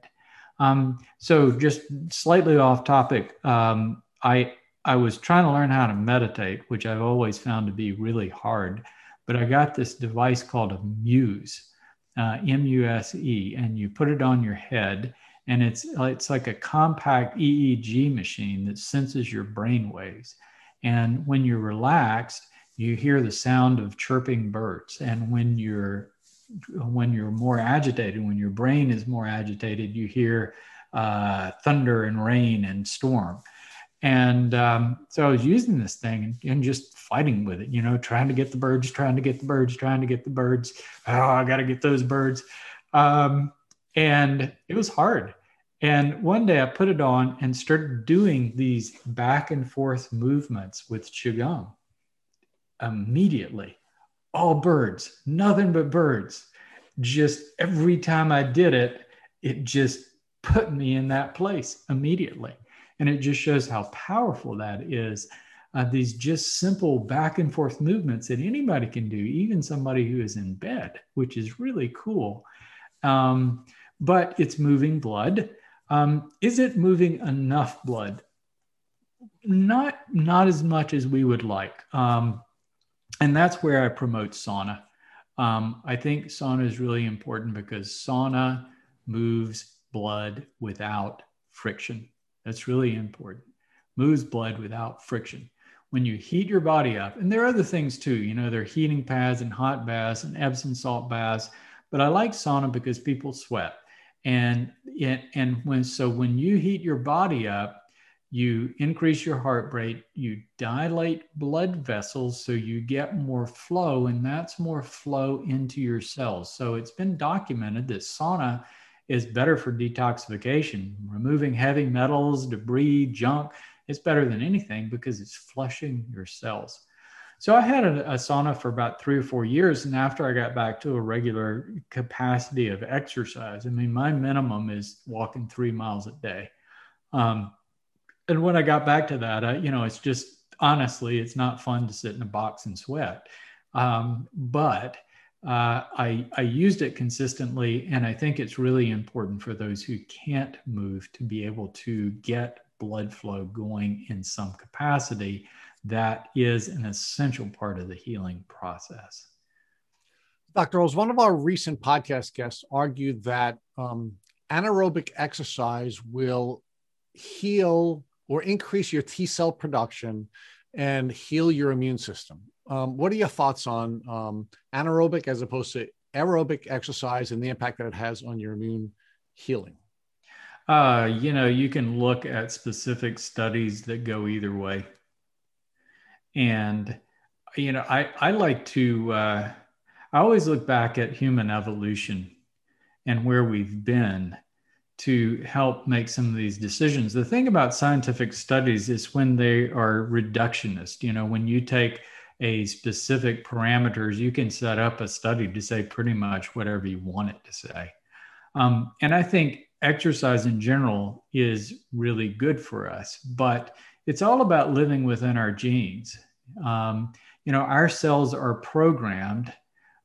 Um, so, just slightly off topic, um, I, I was trying to learn how to meditate, which I've always found to be really hard. But I got this device called a Muse, uh, M U S E, and you put it on your head and it's it's like a compact EEG machine that senses your brain waves. And when you're relaxed, you hear the sound of chirping birds. And when you're when you're more agitated, when your brain is more agitated, you hear uh, thunder and rain and storm. And um, so I was using this thing and, and, just fighting with it, you know, trying to get the birds, trying to get the birds, trying to get the birds. Oh, I got to get those birds. Um, and it was hard. And one day I put it on and started doing these back and forth movements with Qigong immediately. All birds, nothing but birds. Just every time I did it, it just put me in that place immediately. And it just shows how powerful that is. Uh, these just simple back and forth movements that anybody can do, even somebody who is in bed, which is really cool. Um, but it's moving blood um, is it moving enough blood? Not, not as much as we would like. Um, and that's where I promote sauna. Um, I think sauna is really important because sauna moves blood without friction. That's really important. Moves blood without friction. When you heat your body up, and there are other things too, you know, there are heating pads and hot baths and Epsom salt baths, but I like sauna because people sweat and and when so when you heat your body up you increase your heart rate you dilate blood vessels so you get more flow and that's more flow into your cells so it's been documented that sauna is better for detoxification removing heavy metals debris junk it's better than anything because it's flushing your cells So I had a, a, sauna for about three or four years. And after I got back to a regular capacity of exercise, I mean, my minimum is walking three miles a day. Um, and when I got back to that, I, you know, it's just honestly, it's not fun to sit in a box and sweat. Um, but uh, I, I used it consistently. And I think it's really important for those who can't move to be able to get blood flow going in some capacity that is an essential part of the healing process. Dr. Rawls, one of our recent podcast guests argued that um, anaerobic exercise will heal or increase your T cell production and heal your immune system. Um, what are your thoughts on um, anaerobic as opposed to aerobic exercise and the impact that it has on your immune healing? Uh, you know, you can look at specific studies that go either way. And, you know, I, I like to, uh, I always look back at human evolution and where we've been to help make some of these decisions. The thing about scientific studies is when they are reductionist, you know, when you take a specific parameters, you can set up a study to say pretty much whatever you want it to say. Um, and I think exercise in general is really good for us, but it's all about living within our genes. Um, you know, our cells are programmed,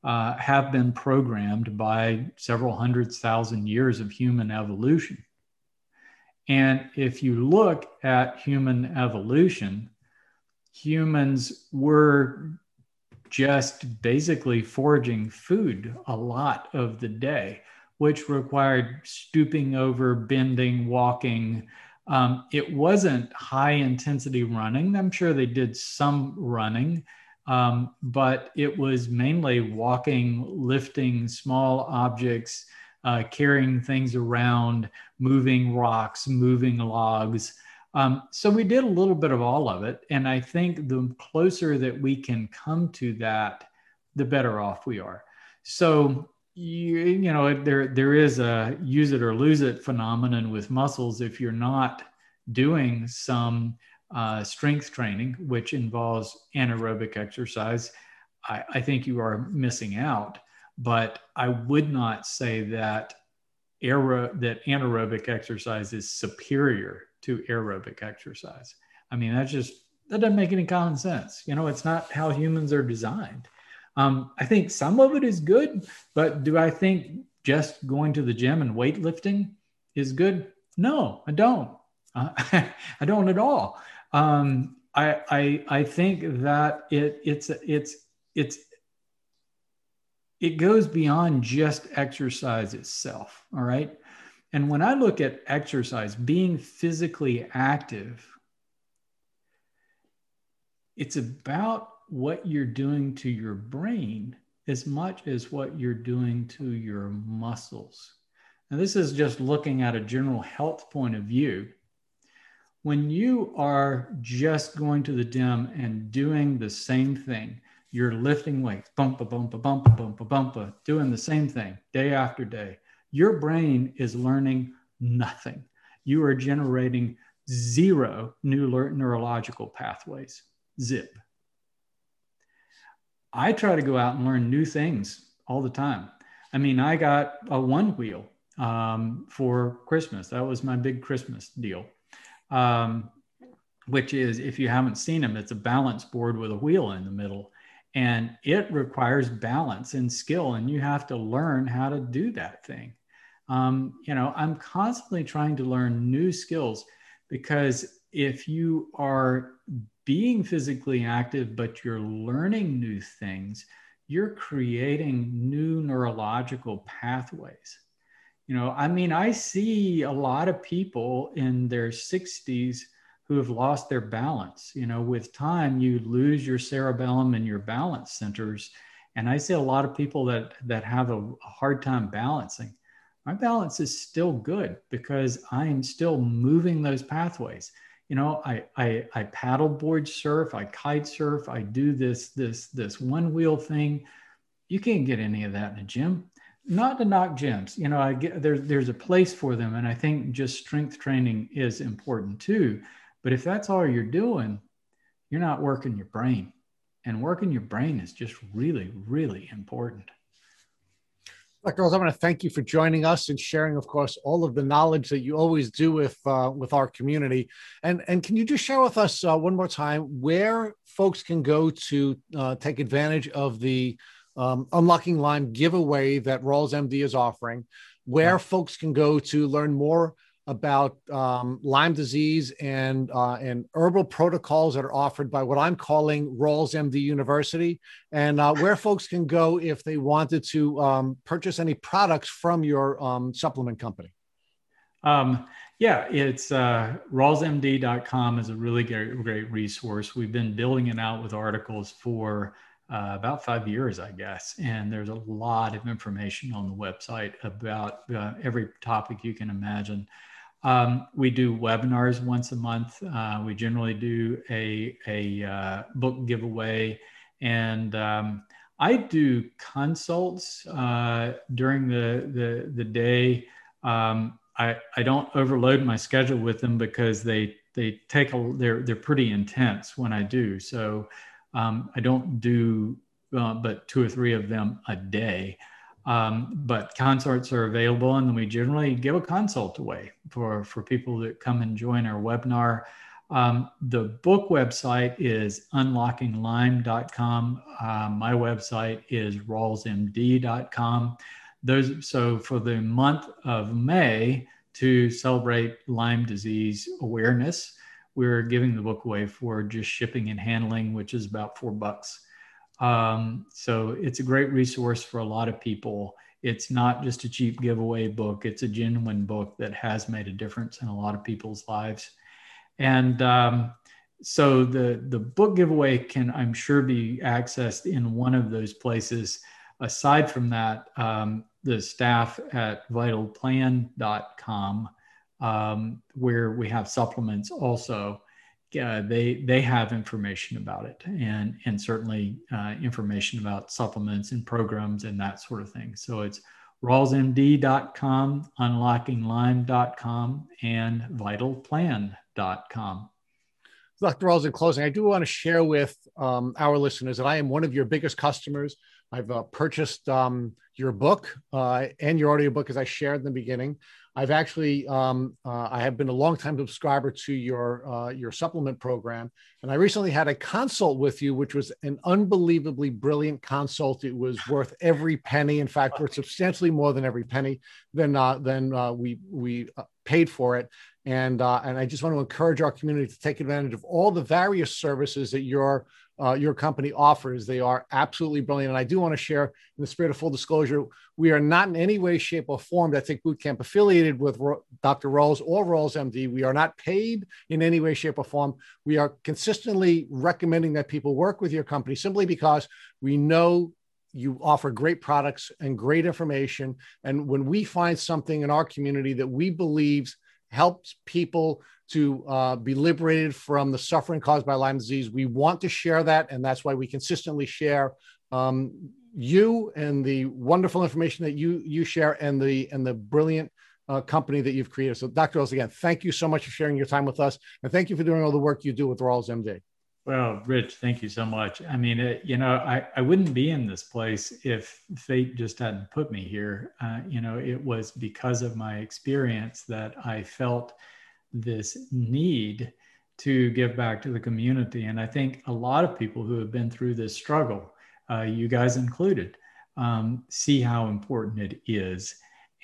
uh, have been programmed by several hundred thousand years of human evolution. And if you look at human evolution, humans were just basically foraging food a lot of the day, which required stooping over, bending, walking, um, it wasn't high intensity running. I'm sure they did some running, um, but it was mainly walking, lifting small objects, uh, carrying things around, moving rocks, moving logs. Um, so we did a little bit of all of it. And I think the closer that we can come to that, the better off we are. So you, you know there there is a use it or lose it phenomenon with muscles if you're not doing some uh, strength training which involves anaerobic exercise I, I think you are missing out but i would not say that aero, that anaerobic exercise is superior to aerobic exercise i mean that's just that doesn't make any common sense you know it's not how humans are designed um, I think some of it is good, but do I think just going to the gym and weightlifting is good? No, I don't. Uh, I don't at all. Um, I, I, I think that it, it's, it's, it's, it goes beyond just exercise itself. All right. And when I look at exercise, being physically active, it's about what you're doing to your brain as much as what you're doing to your muscles. And this is just looking at a general health point of view. When you are just going to the gym and doing the same thing, you're lifting weights, bump a bump a bump a bump bump doing the same thing day after day. Your brain is learning nothing. You are generating zero new neurological pathways. Zip. I try to go out and learn new things all the time. I mean, I got a one wheel um, for Christmas. That was my big Christmas deal, um, which is, if you haven't seen them, it's a balance board with a wheel in the middle. And it requires balance and skill, and you have to learn how to do that thing. Um, you know, I'm constantly trying to learn new skills because if you are being physically active, but you're learning new things, you're creating new neurological pathways. You know, I mean, I see a lot of people in their 60s who have lost their balance. You know, with time, you lose your cerebellum and your balance centers. And I see a lot of people that that have a, a hard time balancing. My balance is still good because I am still moving those pathways. You know I, I i paddleboard surf i kite surf i do this this this one wheel thing. You can't get any of that in a gym. Not to knock gyms you know i get there's there's a place for them and i think just strength training is important too. But if that's all you're doing you're not working your brain and working your brain is just really, really important. Dr. Rawls, I want to thank you for joining us and sharing, of course, all of the knowledge that you always do with uh, with our community. And and can you just share with us uh, one more time where folks can go to uh, take advantage of the um, Unlocking Lyme giveaway that Rawls MD is offering? Where yeah. folks can go to learn more about um, Lyme disease and uh, and herbal protocols that are offered by what I'm calling Rawls MD University, and uh, where folks can go if they wanted to um, purchase any products from your um, supplement company. Um, yeah, it's uh, rawlsmd.com is a really great, great resource. We've been building it out with articles for uh, about five years, I guess. And there's a lot of information on the website about uh, every topic you can imagine. Um, we do webinars once a month. Uh, we generally do a, a uh, book giveaway. And um, I do consults uh, during the, the, the day. Um, I, I don't overload my schedule with them because they, they take a, they're, they're pretty intense when I do. So um, I don't do uh, but two or three of them a day. Um, but consults are available, and we generally give a consult away for, for people that come and join our webinar. Um, the book website is unlockinglyme.com. Uh, my website is rawlsmd.com. Those, so for the month of May to celebrate Lyme disease awareness, we're giving the book away for just shipping and handling, which is about four bucks. Um, so it's a great resource for a lot of people. It's not just a cheap giveaway book, it's a genuine book that has made a difference in a lot of people's lives. And um, so the, the book giveaway can, I'm sure, be accessed in one of those places. Aside from that, um, the staff at vitalplan.com, um, where we have supplements also, uh, they they have information about it and and certainly uh, information about supplements and programs and that sort of thing. So it's rawlsmd.com, unlockinglyme.com, and vitalplan.com. Dr. Rawls, in closing, I do want to share with um, our listeners that I am one of your biggest customers. I've uh, purchased um, your book uh, and your audiobook, as I shared in the beginning. I've actually um, uh, I have been a long time subscriber to your uh, your supplement program, and I recently had a consult with you, which was an unbelievably brilliant consult. It was worth every penny. In fact, worth substantially more than every penny than uh, than uh, we we uh, paid for it. And uh, and I just want to encourage our community to take advantage of all the various services that your uh, your company offers. They are absolutely brilliant. And I do want to share, in the spirit of full disclosure, we are not in any way, shape, or form that Tick Bootcamp affiliated with Dr. Rawls or Rawls MD. We are not paid in any way, shape, or form. We are consistently recommending that people work with your company simply because we know you offer great products and great information. And when we find something in our community that we believe helps people to uh, be liberated from the suffering caused by Lyme disease. We want to share that, and that's why we consistently share um, you and the wonderful information that you you share, and the and the brilliant uh, company that you've created. So, Dr. Rawls, again, thank you so much for sharing your time with us, and thank you for doing all the work you do with Rawls MD. Well, Rich, thank you so much. I mean, it, you know, I, I wouldn't be in this place if fate just hadn't put me here. Uh, you know, it was because of my experience that I felt this need to give back to the community. And I think a lot of people who have been through this struggle, uh, you guys included, um, see how important it is.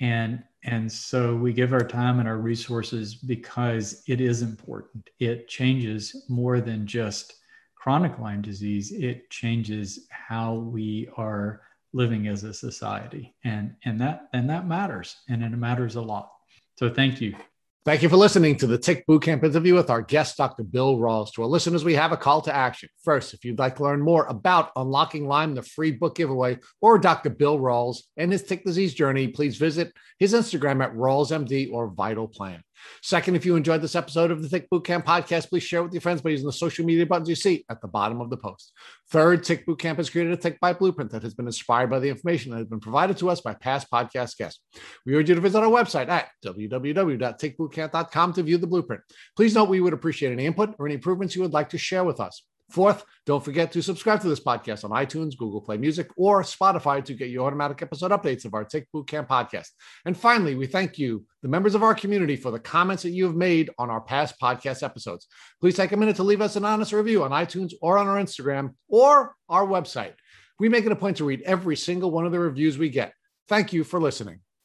And, and so we give our time and our resources because it is important. It changes more than just chronic Lyme disease, it changes how we are living as a society. And, and, that, and that matters. And it matters a lot. So thank you. Thank you for listening to the Tick Bootcamp interview with our guest, Dr. Bill Rawls. To our listeners, we have a call to action. First, if you'd like to learn more about Unlocking Lyme, the free book giveaway, or Dr. Bill Rawls and his tick disease journey, please visit his Instagram at RawlsMD or Vital Plan. Second, if you enjoyed this episode of the Tick Bootcamp podcast, please share it with your friends by using the social media buttons you see at the bottom of the post. Third, Tick Bootcamp has created a Tick Bite blueprint that has been inspired by the information that has been provided to us by past podcast guests. We urge you to visit our website at www.tickbootcamp.com to view the blueprint. Please note we would appreciate any input or any improvements you would like to share with us. Fourth, don't forget to subscribe to this podcast on iTunes, Google Play Music, or Spotify to get your automatic episode updates of our Tick Boot Camp podcast. And finally, we thank you, the members of our community, for the comments that you have made on our past podcast episodes. Please take a minute to leave us an honest review on iTunes or on our Instagram or our website. We make it a point to read every single one of the reviews we get. Thank you for listening.